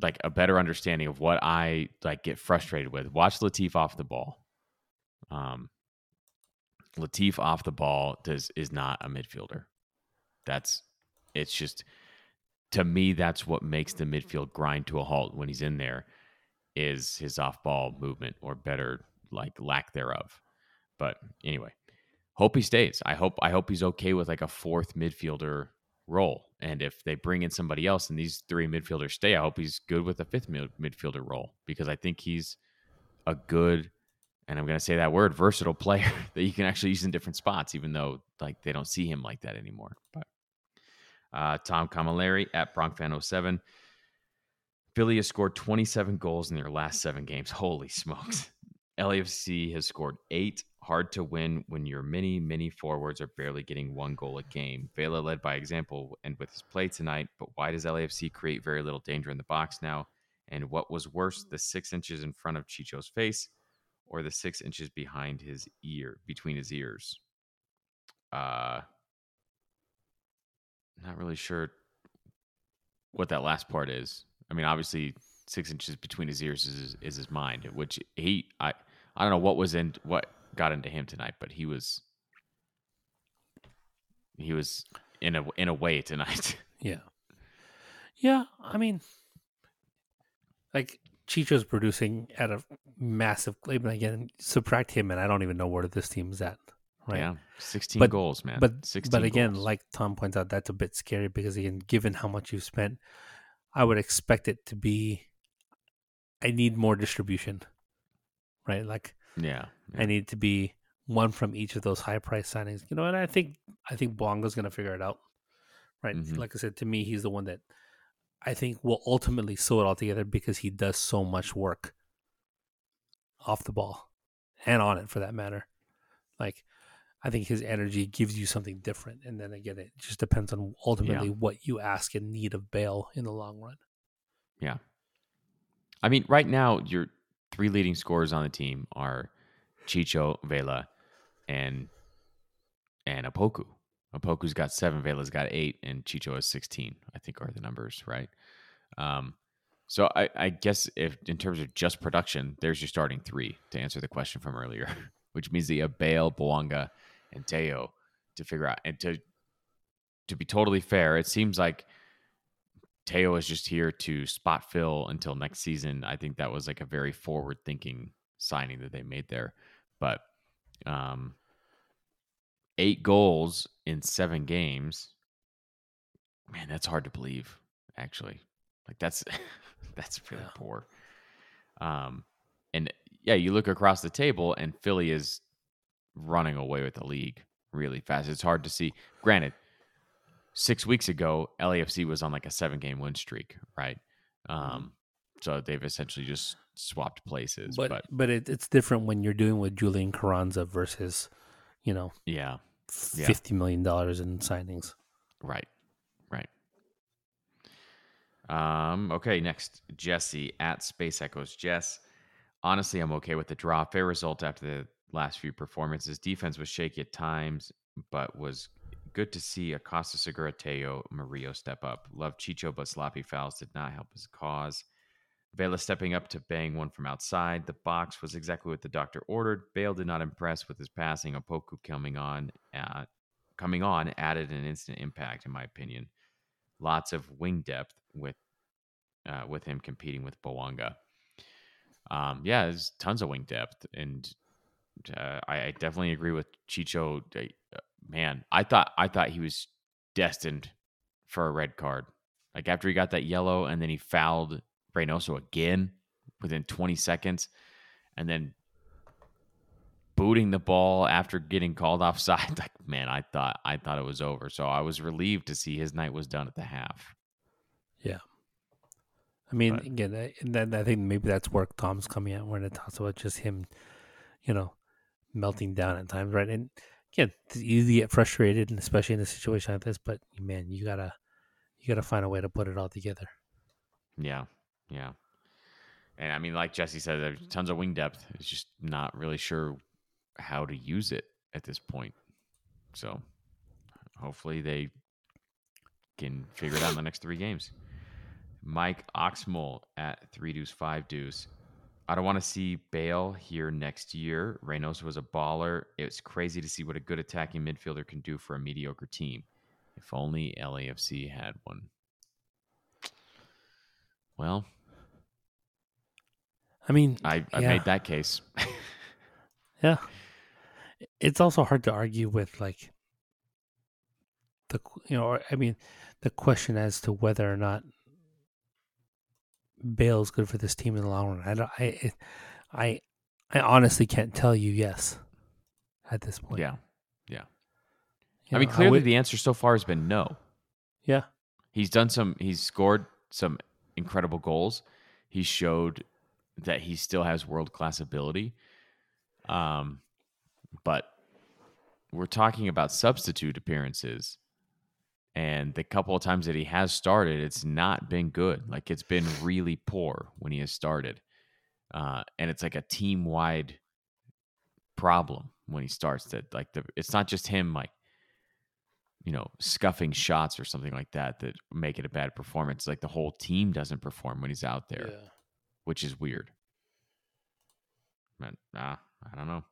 like a better understanding of what I like get frustrated with, watch Latif off the ball. Um Latif off the ball does is not a midfielder. That's it's just to me that's what makes the midfield grind to a halt when he's in there is his off ball movement or better like lack thereof. But anyway, hope he stays. I hope I hope he's okay with like a fourth midfielder role. And if they bring in somebody else and these three midfielders stay, I hope he's good with a fifth mid- midfielder role because I think he's a good and I'm going to say that word versatile player that you can actually use in different spots even though like they don't see him like that anymore. But uh, Tom Camilleri at BronkFan07. Philly has scored 27 goals in their last seven games. Holy smokes. LAFC has scored eight. Hard to win when your many, many forwards are barely getting one goal a game. Vela led by example and with his play tonight, but why does LAFC create very little danger in the box now? And what was worse, the six inches in front of Chicho's face or the six inches behind his ear, between his ears? Uh, not really sure what that last part is. I mean, obviously, six inches between his ears is is his mind, which he I I don't know what was in what got into him tonight, but he was he was in a in a way tonight. yeah yeah i mean like chicho's producing at a massive clip and again subtract him and i don't even know where this team's at right Yeah, sixteen But- goals, man. but 16 but again goals. like tom points out that's a bit scary because again given how much you've spent i would expect it to be i need more distribution right like yeah, i need to be one from each of those high price signings you know and i think i think bongo's going to figure it out right Mhm. like i said to me he's the one that i think will ultimately sew it all together because he does so much work off the ball and on it for that matter like I think his energy gives you something different, and then again, it just depends on ultimately what you ask and need of Bale in the long run. Yeah. I mean, right now your three leading scorers on the team are Chicho, Vela, and and Opoku. Opoku's got seven, Vela's got eight, and Chicho has sixteen. I think are the numbers, right? Um, so I, I guess if in terms of just production, there's your starting three to answer the question from earlier, which means that you have Bouanga, and Tello to figure out and to to be totally fair, it seems like Tello is just here to spot fill until next season. I think that was like a very forward thinking signing that they made there. But um, eight goals in seven games, man, that's hard to believe. Actually, like that's that's really yeah. poor. Um, and yeah, you look across the table, and Philly is running away with the league really fast. It's hard to see. Granted, six weeks ago, LAFC was on like a seven game win streak, right? Mm-hmm. Um, so they've essentially just swapped places. But but, but it, it's different when you're doing with Julian Carranza versus, you know, yeah, fifty yeah. million dollars in signings. Right, right. Um. Okay. Next, Jesse at Space Echoes. Jess, honestly, I'm okay with the draw. Fair result after the last few performances. Defense was shaky at times, but was good to see Acosta Segura Tello Murillo step up. Love Chicho, but sloppy fouls did not help his cause. Vela stepping up to bang one from outside. The box was exactly what the doctor ordered. Bale did not impress with his passing. Opoku coming on, uh, coming on added an instant impact, in my opinion. Lots of wing depth with uh, with him competing with Bouanga. Um, yeah, there's tons of wing depth, and uh, I, I, definitely agree with Chicho. Man, I thought I thought he was destined for a red card. Like after he got that yellow, and then he fouled Reynoso again within 20 seconds, and then booting the ball after getting called offside. Like man, I thought I thought it was over. So I was relieved to see his night was done at the half. Yeah. I mean, but, again, I, I think maybe that's where Tom's coming at when it talks about just him, you know, melting down at times, right? And easy to get frustrated, and especially in a situation like this. But man, you gotta you gotta find a way to put it all together. Yeah, yeah. And I mean, like Jesse said, there's tons of wing depth. It's just not really sure how to use it at this point. So hopefully they can figure it out in the next three games. Mike Oxmole at three deuce five deuce. I don't want to see Bale here next year. Reynoso was a baller. It's crazy to see what a good attacking midfielder can do for a mediocre team. If only LAFC had one. Well, I mean, I, I yeah. made that case. yeah. It's also hard to argue with, like, the, you know, I mean, the question as to whether or not Bale's good for this team in the long run. I don't, I, I, I honestly can't tell you yes at this point. Yeah, yeah. You I know, mean, clearly I would, the answer so far has been no. Yeah, he's done some. He's scored some incredible goals. He showed that he still has world class ability. Um, but we're talking about substitute appearances and the couple of times that he has started, it's not been good. Like it's been really poor when he has started. Uh, and it's like a team wide problem when he starts that like the it's not just him like you know scuffing shots or something like that that make it a bad performance like the whole team doesn't perform when he's out there yeah. which is weird but nah, i don't know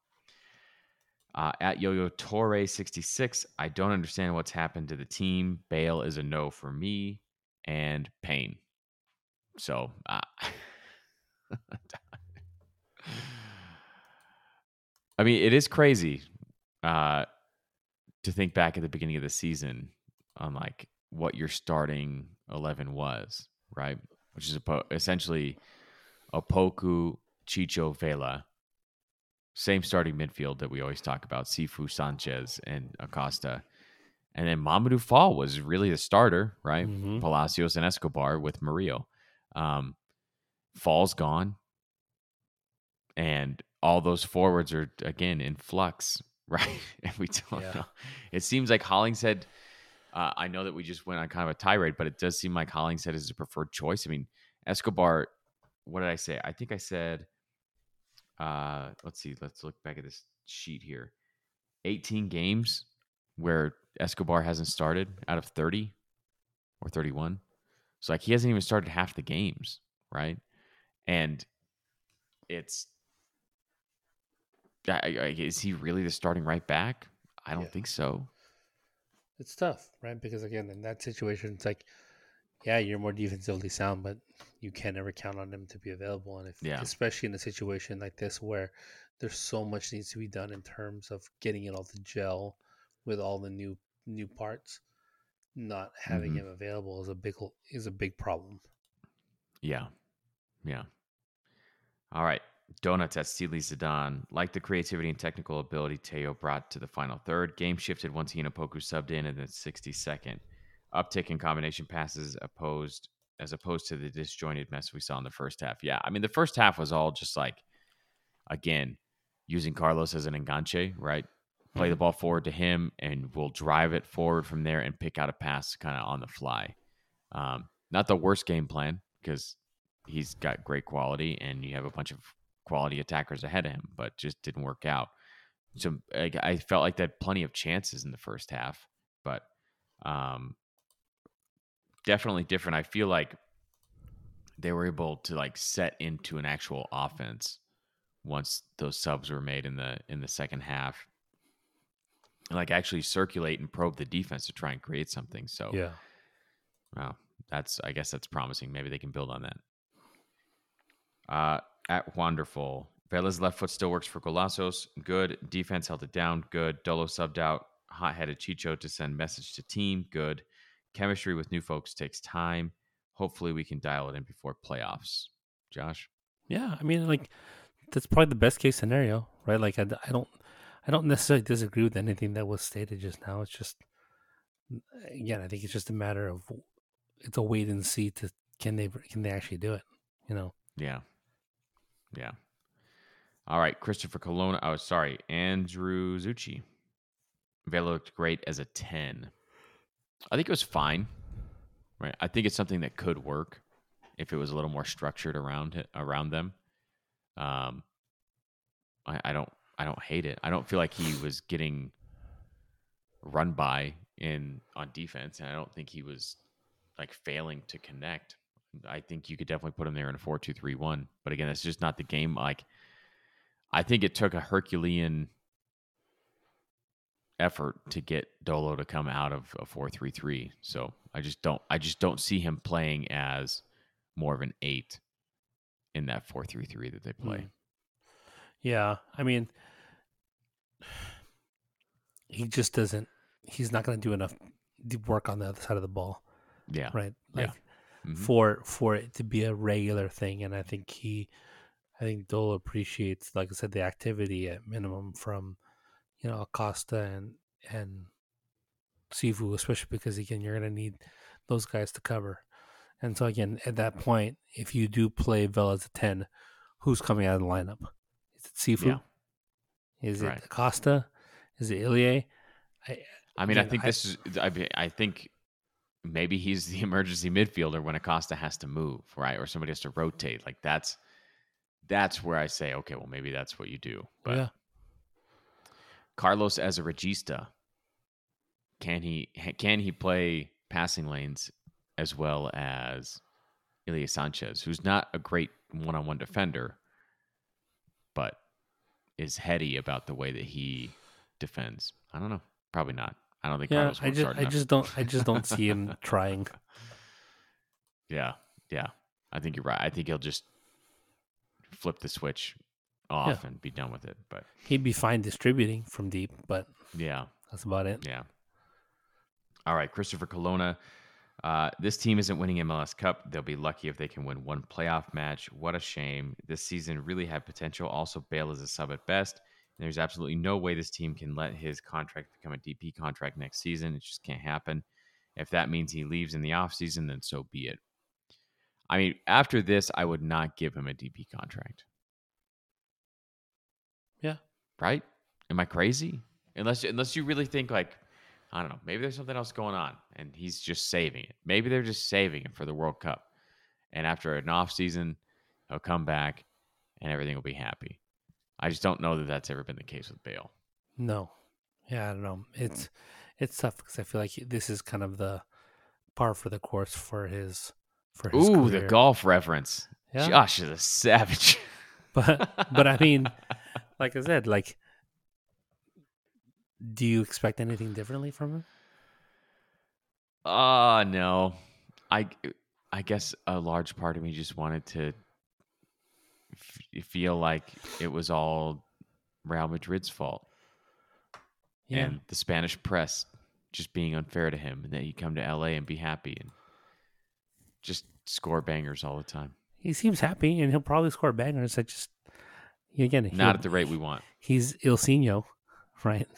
uh, at Yo-Yo Torre 66, I don't understand what's happened to the team. Bale is a no for me, and Pain. So, uh, I mean, it is crazy uh, to think back at the beginning of the season on like what your starting eleven was, right? Which is a, po- essentially Opoku, Chicho, Vela, same starting midfield that we always talk about Cifu Sanchez, and Acosta. And then Mamadou Fall was really the starter, right? Mm-hmm. Palacios and Escobar with Murillo. Um, Fall's gone. And all those forwards are, again, in flux, right? and we don't yeah. know. It seems like Hollingshead, uh, I know that we just went on kind of a tirade, but it does seem like Hollingshead is a preferred choice. I mean, Escobar, what did I say? I think I said uh, let's see, let's look back at this sheet here. 18 games where Escobar hasn't started out of 30 or 31. So like he hasn't even started half the games, right? And it's is he really the starting right back? I don't yeah. think so. it's tough, right? Because again, in that situation, it's like, yeah, you're more defensively sound, but you can't ever count on him to be available. And if, Yeah. especially in a situation like this where there's so much needs to be done in terms of getting it all to gel with all the new new parts, not having Mhm. him available is a big is a big problem. Yeah. Yeah. All right. Donuts at Steely Zidane. Like the creativity and technical ability Tello brought to the final third, game shifted once Hinapoku subbed in in the 62nd. Uptick in combination passes opposed as opposed to the disjointed mess we saw in the first half. Yeah. I mean, the first half was all just like, again, using Carlos as an enganche, right? Play the ball forward to him and we'll drive it forward from there and pick out a pass kind of on the fly. Um, not the worst game plan because he's got great quality and you have a bunch of quality attackers ahead of him, but just didn't work out. So I, I felt like they had plenty of chances in the first half, but um, definitely different. I feel like they were able to like set into an actual offense once those subs were made in the in the second half. And like actually circulate and probe the defense to try and create something. So Yeah. Wow, that's I guess that's promising. Maybe they can build on that. Uh, at wonderful, Vela's left foot still works for Golazos. Good defense held it down. Good. Dolo subbed out. Hot-headed Chicho to send message to team. Good. Chemistry with new folks takes time. Hopefully, we can dial it in before playoffs. Josh. Yeah, I mean, like that's probably the best case scenario, right? Like, I don't, I don't necessarily disagree with anything that was stated just now. It's just, again, I think it's just a matter of it's a wait and see to can they can they actually do it, you know? Yeah. Yeah. All right. Christopher Colonna. Oh, sorry. Andrew Zucci. Vela looked great as a 10. I think it was fine. Right. I think it's something that could work if it was a little more structured around it, around them. Um, I, I don't, I don't hate it. I don't feel like he was getting run by in on defense, and I don't think he was like failing to connect. I think you could definitely put him there in a four two three one. But again, that's just not the game. Like, I think it took a Herculean effort to get Dolo to come out of a four three three. So I just don't. I just don't see him playing as more of an eight in that four three three that they play. Mm. Yeah, I mean, he just doesn't. He's not going to do enough work on the other side of the ball, Yeah. right? Yeah. Like Mhm. for for it to be a regular thing, and I think he, I think Dole appreciates, like I said, the activity at minimum from, you know, Acosta and and Cifu, especially because again you're going to need those guys to cover, and so again at that mm-hmm. point, if you do play Vela a ten, who's coming out of the lineup? Is it Cifu? Yeah. Is it Acosta? Is it Ilie? I, I mean, I think I- this is. I, mean, I think maybe he's the emergency midfielder when Acosta has to move, right, or somebody has to rotate. Like that's that's where I say, okay, well, maybe that's what you do. But yeah, Carlos as a regista, can he can he play passing lanes as well as Ilie Sanchez, who's not a great one-on-one defender, but is heady about the way that he defends? I don't know. Probably not. I don't think yeah. Carlos I just I enough. just don't I just don't see him trying. Yeah, yeah. I think you're right. I think he'll just flip the switch off and be done with it. But He'd be fine distributing from deep, but yeah, that's about it. yeah. All right, Christopher Colonna. Uh, this team isn't winning MLS Cup. They'll be lucky if they can win one playoff match. What a shame. This season really had potential. Also, Bale is a sub at best. And there's absolutely no way this team can let his contract become a DP contract next season. It just can't happen. If that means he leaves in the offseason, then so be it. I mean, after this, I would not give him a DP contract. Right? Am I crazy? Unless unless you really think like I don't know, maybe there's something else going on and he's just saving it. Maybe they're just saving it for the World Cup. And after an off season, he'll come back and everything will be happy. I just don't know that that's ever been the case with Bale. No, yeah, I don't know. It's it's tough because I feel like this is kind of the par for the course for his for his Ooh, the golf reference. Yeah. Josh is a savage. But but I mean, like I said, like, do you expect anything differently from him? Uh no. I I guess a large part of me just wanted to f- feel like it was all Real Madrid's fault Yeah. and the Spanish press just being unfair to him and that he'd come to LA and be happy and just score bangers all the time. he seems happy, and he'll probably score bangers. I just again, Not he'll- at the rate we want. he's Ilsinho, right?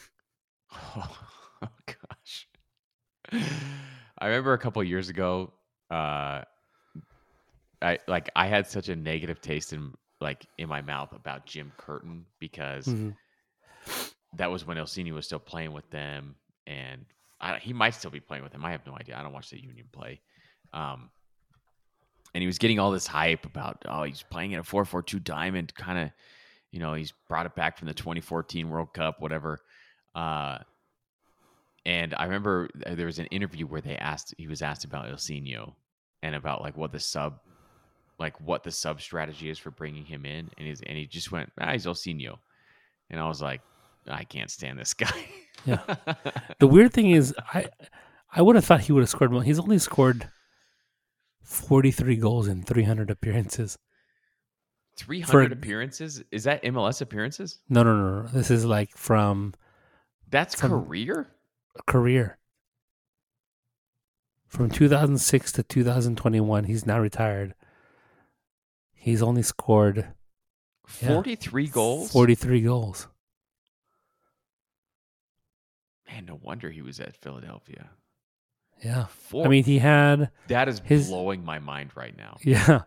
Oh, gosh. I remember a couple years ago, uh I like I had such a negative taste in like in my mouth about Jim Curtin because Mhm. that was when Ilsinho was still playing with them, and I, he might still be playing with them. I have no idea. I don't watch the Union play. Um, and he was getting all this hype about oh he's playing in a four four two diamond kind of, you know he's brought it back from the 2014 World Cup whatever. Uh, and I remember there was an interview where they asked he was asked about Ilsinho and about like what the sub like what the sub strategy is for bringing him in and he's and he just went ah he's Ilsinho and I was like I can't stand this guy Yeah. The weird thing is, I I would have thought he would have scored more. He's only scored forty three goals in three hundred appearances. 300 appearances is that MLS appearances No, no, no, no. This is like from that's From- career career. From 2006 to 2021, he's now retired. He's only scored Yeah. 43 goals 43 goals. man no wonder he was at Philadelphia Yeah. Four, I mean, he had that is his- blowing my mind right now Yeah.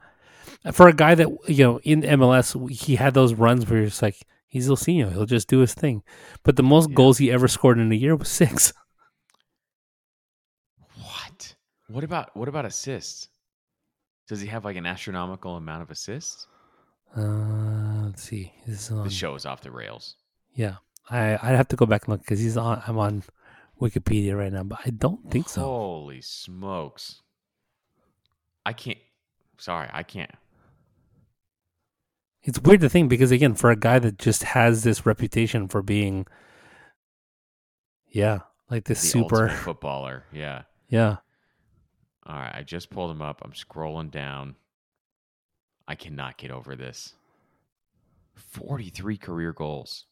For a guy that, you know, in MLS, he had those runs where it's like, he's Ilsinho. He'll just do his thing. But the most Yeah. goals he ever scored in a year was six. what what about what about assists does he have like an astronomical amount of assists Uh, let's see. This on, the show is off the rails Yeah. I, I'd have to go back and look because he's on, I'm on Wikipedia right now, but I don't think so. Holy smokes. I can't. Sorry, I can't. It's weird to think because, again, for a guy that just has this reputation for being, yeah, like this The super, footballer. Yeah. yeah. All right. I just pulled him up. I'm scrolling down. I cannot get over this. 43 career goals.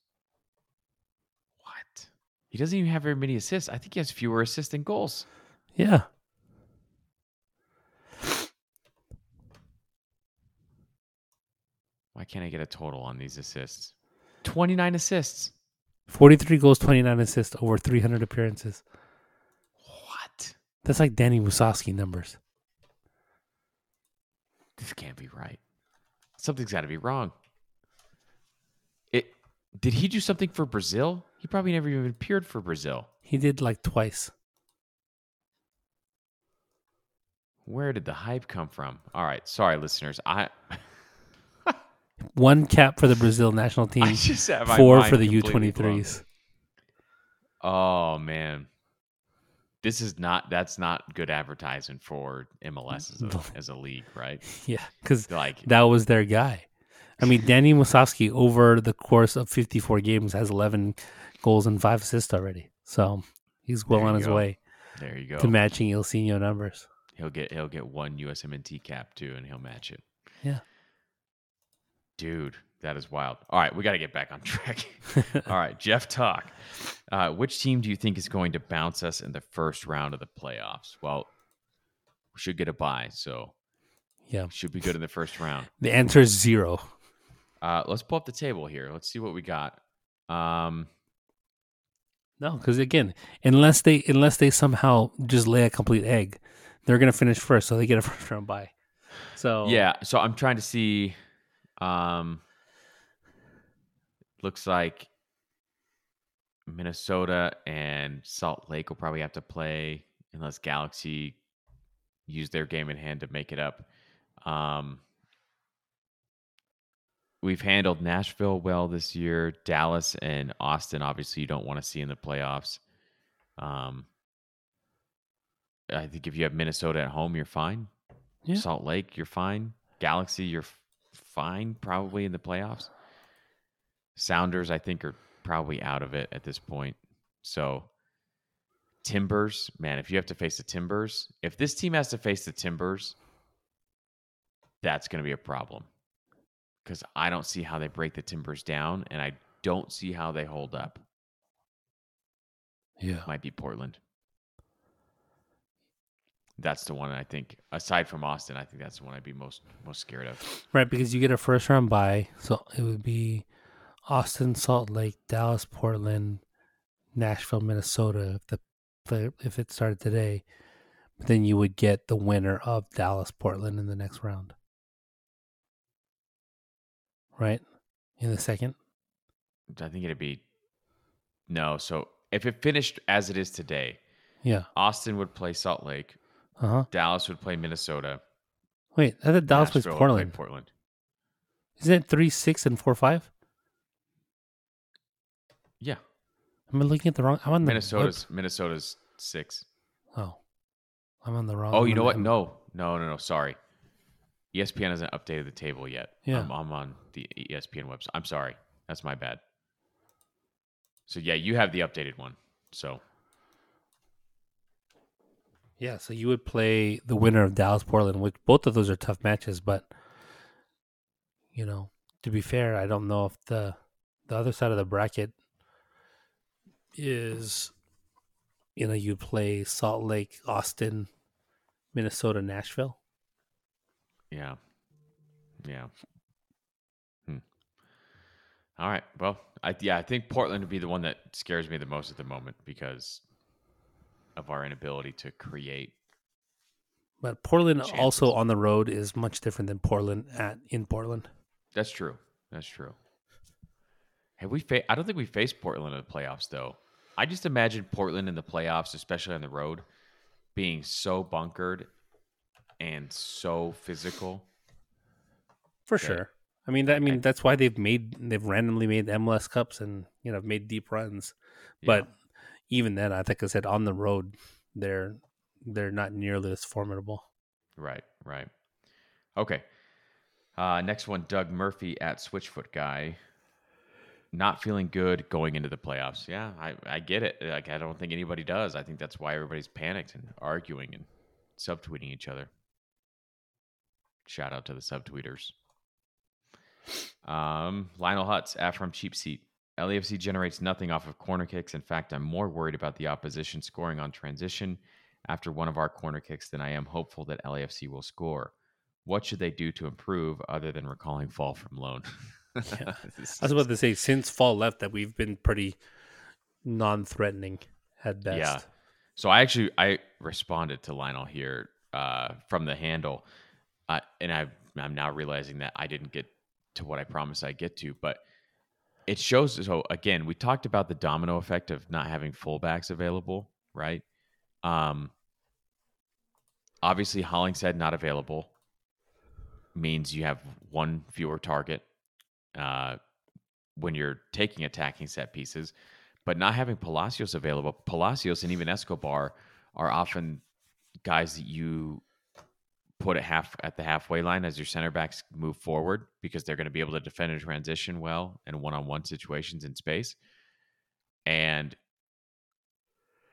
What? He doesn't even have very many assists. I think he has fewer assists than goals. Yeah. Why can't I get a total on these assists? 29 assists. 43 goals, 29 assists, over 300 appearances. What? That's like Danny Musovski numbers. This can't be right. Something's got to be wrong. It did he do something for Brazil? He probably never even appeared for Brazil. He did like twice. Where did the hype come from? All right, sorry listeners. I One cap for the Brazil national team, I just have my four for the completely blown. U23s. Oh man. This is not that's not good advertising for MLS as a, as a league, right? Yeah, because Like that was their guy. I mean, Danny Musovski, over the course of 54 games, has 11 goals and five assists already. So he's well on his go. way there you go. to matching Ilsinho numbers. He'll get he'll get one USMNT cap too, and he'll match it. Yeah. Dude, that is wild. All right, we got to get back on track. All right, Jeff Talk. Uh, which team do you think is going to bounce us in the first round of the playoffs? Well, we should get a buy, so Yeah. should be good in the first round. The answer is zero. Uh, let's pull up the table here. Let's see what we got. Um, No, because again, unless they unless they somehow just lay a complete egg, they're gonna finish first, so they get a first round buy. So Yeah, so I'm trying to see. Um, looks like Minnesota and Salt Lake will probably have to play unless Galaxy use their game in hand to make it up. Um, we've handled Nashville well this year. Dallas and Austin, obviously, you don't want to see in the playoffs. Um, I think if you have Minnesota at home, you're fine. Yeah. Salt Lake, you're fine. Galaxy, you're fine probably in the playoffs. Sounders, I think, are probably out of it at this point. So Timbers, man, if you have to face the Timbers, if this team has to face the Timbers, that's going to be a problem because I don't see how they break the Timbers down, and I don't see how they hold up. Yeah. Might be Portland. That's the one I think. Aside from Austin, I think that's the one I'd be most most scared of. Right, because you get a first round bye, so it would be Austin, Salt Lake, Dallas, Portland, Nashville, Minnesota. If the, if it started today, but then you would get the winner of Dallas, Portland in the next round. Right, in the second. I think it'd be no. So if it finished as it is today, Yeah. Austin would play Salt Lake, Uh huh. Dallas would play Minnesota, Wait, I thought Dallas plays Nashville would play Portland. Portland. Isn't it three six and four five? Yeah, Am I looking at the wrong? I'm on the Minnesota's Minnesota's six. Oh, I'm on the wrong. Oh, I'm you know what? I'm- No, no, no, no. Sorry. ESPN hasn't updated the table yet. Yeah. I'm, I'm on the ESPN website. I'm sorry. That's my bad. So yeah, you have the updated one. So Yeah, so you would play the winner of Dallas Portland, which both of those are tough matches, but you know, to be fair, I don't know if the the other side of the bracket is you know, you play Salt Lake, Austin, Minnesota, Nashville. yeah, yeah. Hmm. All right. Well, I yeah, I think Portland would be the one that scares me the most at the moment because of our inability to create. But Portland Chances. also on the road is much different than Portland at in Portland. That's true. That's true. Have we? Fa- I don't think we faced Portland in the playoffs, though. I just imagine Portland in the playoffs, especially on the road, being so bunkered and so physical. For Okay. sure. I mean, that, I mean, I- that's why they've made they've randomly made MLS cups and you know made deep runs. Yeah. But even then, I think I said on the road, they're they're not nearly as formidable. right, right. Okay. Uh, next one, Doug Murphy at Switchfoot guy. Not feeling good going into the playoffs. Yeah, I, I get it. Like I don't think anybody does. I think that's why everybody's panicked and arguing and subtweeting each other. Shout out to the subtweeters. Um, Lionel Hutz, at from Cheap Seat. LAFC generates nothing off of corner kicks. In fact, I'm more worried about the opposition scoring on transition after one of our corner kicks than I am hopeful that LAFC will score. What should they do to improve other than recalling Fall from loan? Yeah. I was about to say since Fall left that we've been pretty non-threatening at best. Yeah. So I actually I responded to Lionel here uh, from the handle, uh, and I I'm now realizing that I didn't get to what I promised I'd get to, but it shows. So again, we talked about the domino effect of not having fullbacks available, right? Um, obviously, Hollingshead not available means you have one fewer target uh, when you're taking attacking set pieces. But not having Palacios available, Palacios and even Escobar are often guys that you put it half at the halfway line as your center backs move forward because they're going to be able to defend and transition well in one-on-one situations in space. And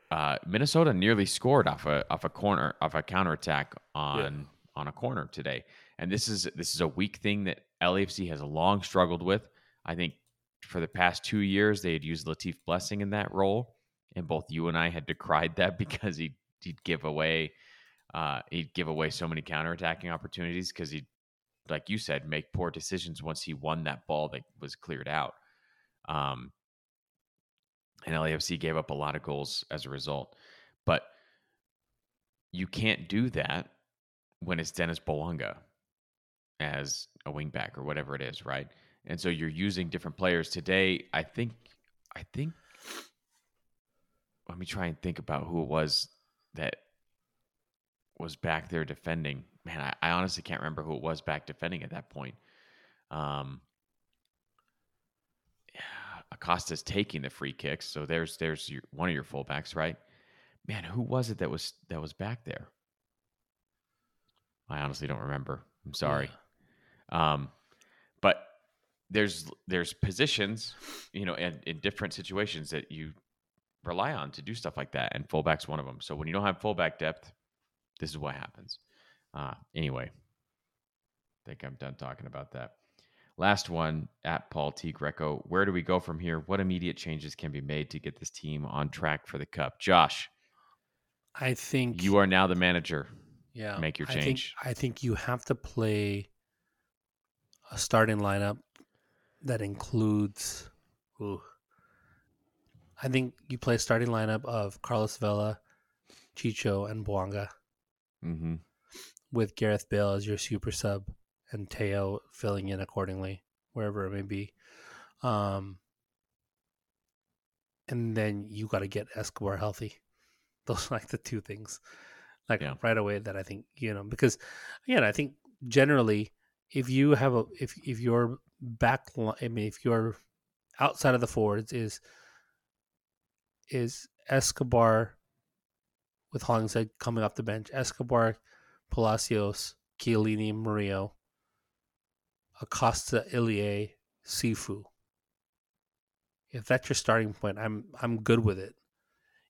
uh, Minnesota nearly scored off a off a corner off a counterattack on on a corner today. And this is this is a weak thing that LAFC has long struggled with. I think for the past two years they had used Latif Blessing in that role, and both you and I had decried that because he he'd give away uh, he'd give away so many counterattacking opportunities because he'd like you said make poor decisions once he won that ball that was cleared out. Um, and LAFC gave up a lot of goals as a result. But you can't do that when it's Denis Bouanga as a wingback or whatever it is, right? And so you're using different players today. I think, I think. Let me try and think about who it was that was back there defending. Man, I, I honestly can't remember who it was back defending at that point. Um, Acosta's taking the free kicks, so there's there's your, one of your fullbacks, right? Man, who was it that was that was back there? I honestly don't remember. I'm sorry. Um, but there's there's positions, you know, in, in different situations that you rely on to do stuff like that, and fullback's one of them. So when you don't have fullback depth, this is what happens. Uh, anyway, I think I'm done talking about that. Last one at Paul T. Greco. Where do we go from here? What immediate changes can be made to get this team on track for the cup? Josh, I think you are now the manager. Yeah, make your I change. think, I think you have to play a starting lineup that includes. Ooh, I think you play a starting lineup of Carlos Vela, Chicho, and Bouanga, mm-hmm. with Gareth Bale as your super sub and Tello filling in accordingly wherever it may be. Um, and then you got to get Escobar healthy. Those are like the two things, like Yeah. right away that I think you know because again I think generally if you have a if if your back line I mean if your outside of the forwards is is Escobar with Hollingshead coming off the bench, Escobar, Palacios, Chiellini, Murillo, Acosta, Ilie, Cifu. If that's your starting point, I'm I'm good with it.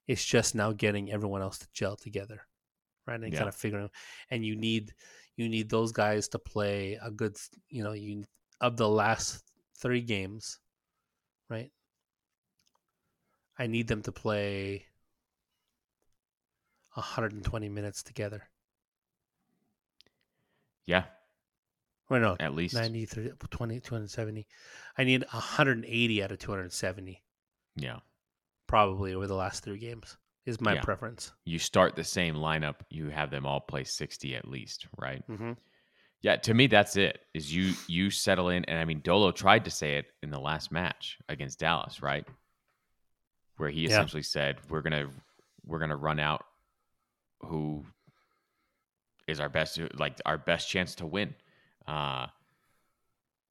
It's just now getting everyone else to gel together, right? And Yeah. kind of figuring, and you need you need those guys to play a good, you know, you of the last three games, right? I need them to play 120 minutes together. Yeah, Or no, at least. 90, 30, 20, 270. I need 180 out of 270, Yeah. probably over the last three games, is my Yeah. preference. You start the same lineup, you have them all play 60 at least, right? Mm-hmm. Yeah, to me that's it. Is you you settle in and I mean Dolo tried to say it in the last match against Dallas, right? Where he Yeah. essentially said we're going to we're going to run out who is our best like our best chance to win. Uh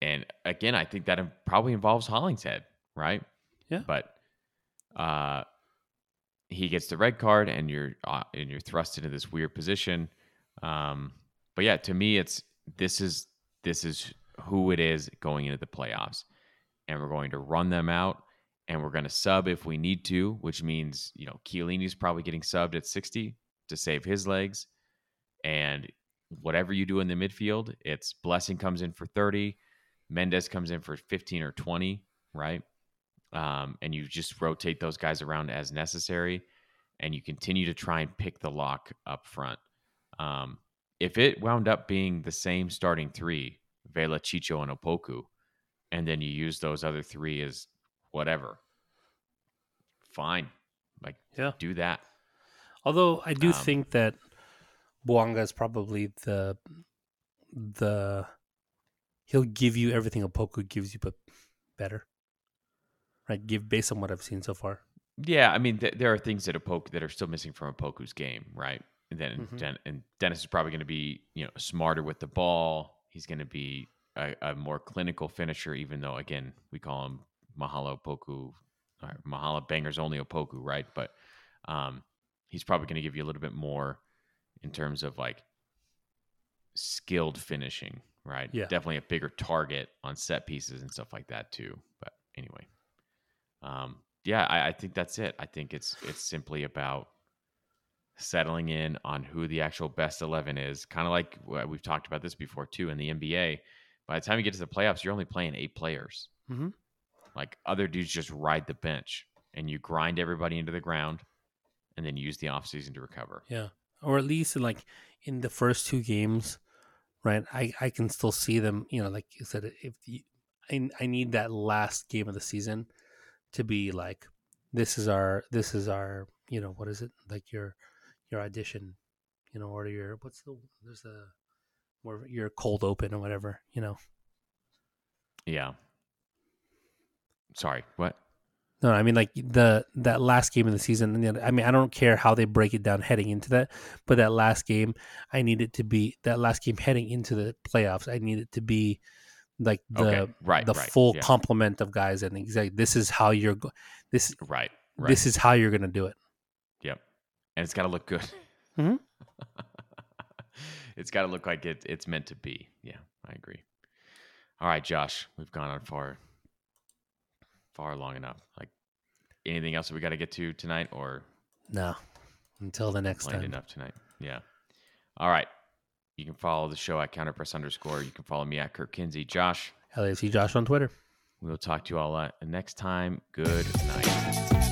and again, I think that probably involves Hollingshead, right? Yeah. But uh he gets the red card and you're uh, and you're thrust into this weird position. Um but yeah, to me it's this is this is who it is going into the playoffs. And we're going to run them out and we're going to sub if we need to, which means, you know, Chiellini's probably getting subbed at 60 to save his legs. And whatever you do in the midfield, it's Blessing comes in for 30, Mendez comes in for 15 or 20, right? Um, and you just rotate those guys around as necessary and you continue to try and pick the lock up front. Um, if it wound up being the same starting three, Vela, Chicho, and Opoku, and then you use those other three as whatever, fine. Like, Yeah. do that. Although I do Um, think that Bouanga is probably the the he'll give you everything Opoku gives you, but better. Right? Give based on what I've seen so far. Yeah, I mean, th- there are things that Opoku that are still missing from Opoku's game, right? And then Mhm. Den- and Dennis is probably going to be, you know, smarter with the ball. He's going to be a, a more clinical finisher, even though again we call him Mahala Opoku, or Mahala Bangers only Opoku, right? But um, he's probably going to give you a little bit more in terms of like skilled finishing, right? Yeah. definitely a bigger target on set pieces and stuff like that too. But anyway, um, yeah, I, I think that's it. I think it's it's simply about settling in on who the actual best eleven is. Kind of like we've talked about this before too in the NBA. By the time you get to the playoffs, you're only playing eight players. Mhm. Like other dudes just ride the bench, and you grind everybody into the ground, and then use the offseason to recover. Yeah. Or at least in like in the first two games, right? I, I can still see them, you know, like you said, if you, I, I need that last game of the season to be like, this is our, this is our, you know, what is it? Like your, your audition, you know, or your, what's the, there's a, more your cold open or whatever, you know. Yeah. Sorry, what? No, I mean like the that last game of the season. I mean, I don't care how they break it down heading into that, but that last game, I need it to be that last game heading into the playoffs. I need it to be like the okay, right, the right, full yeah, complement of guys, and exactly this is how you're go- this right, right. this is how you're gonna do it. Yep. And it's got to look good. Mhm. it's got to look like it, it's meant to be. Yeah, I agree. All right, Josh, we've gone on far, far long enough. Like anything else that we got to get to tonight, or No. Until the next time. enough tonight? Yeah. All right. You can follow the show at counterpress underscore. You can follow me at Kirk Kinsey. Josh, LAFC Josh on Twitter. we will talk to you all uh, next time. Good night.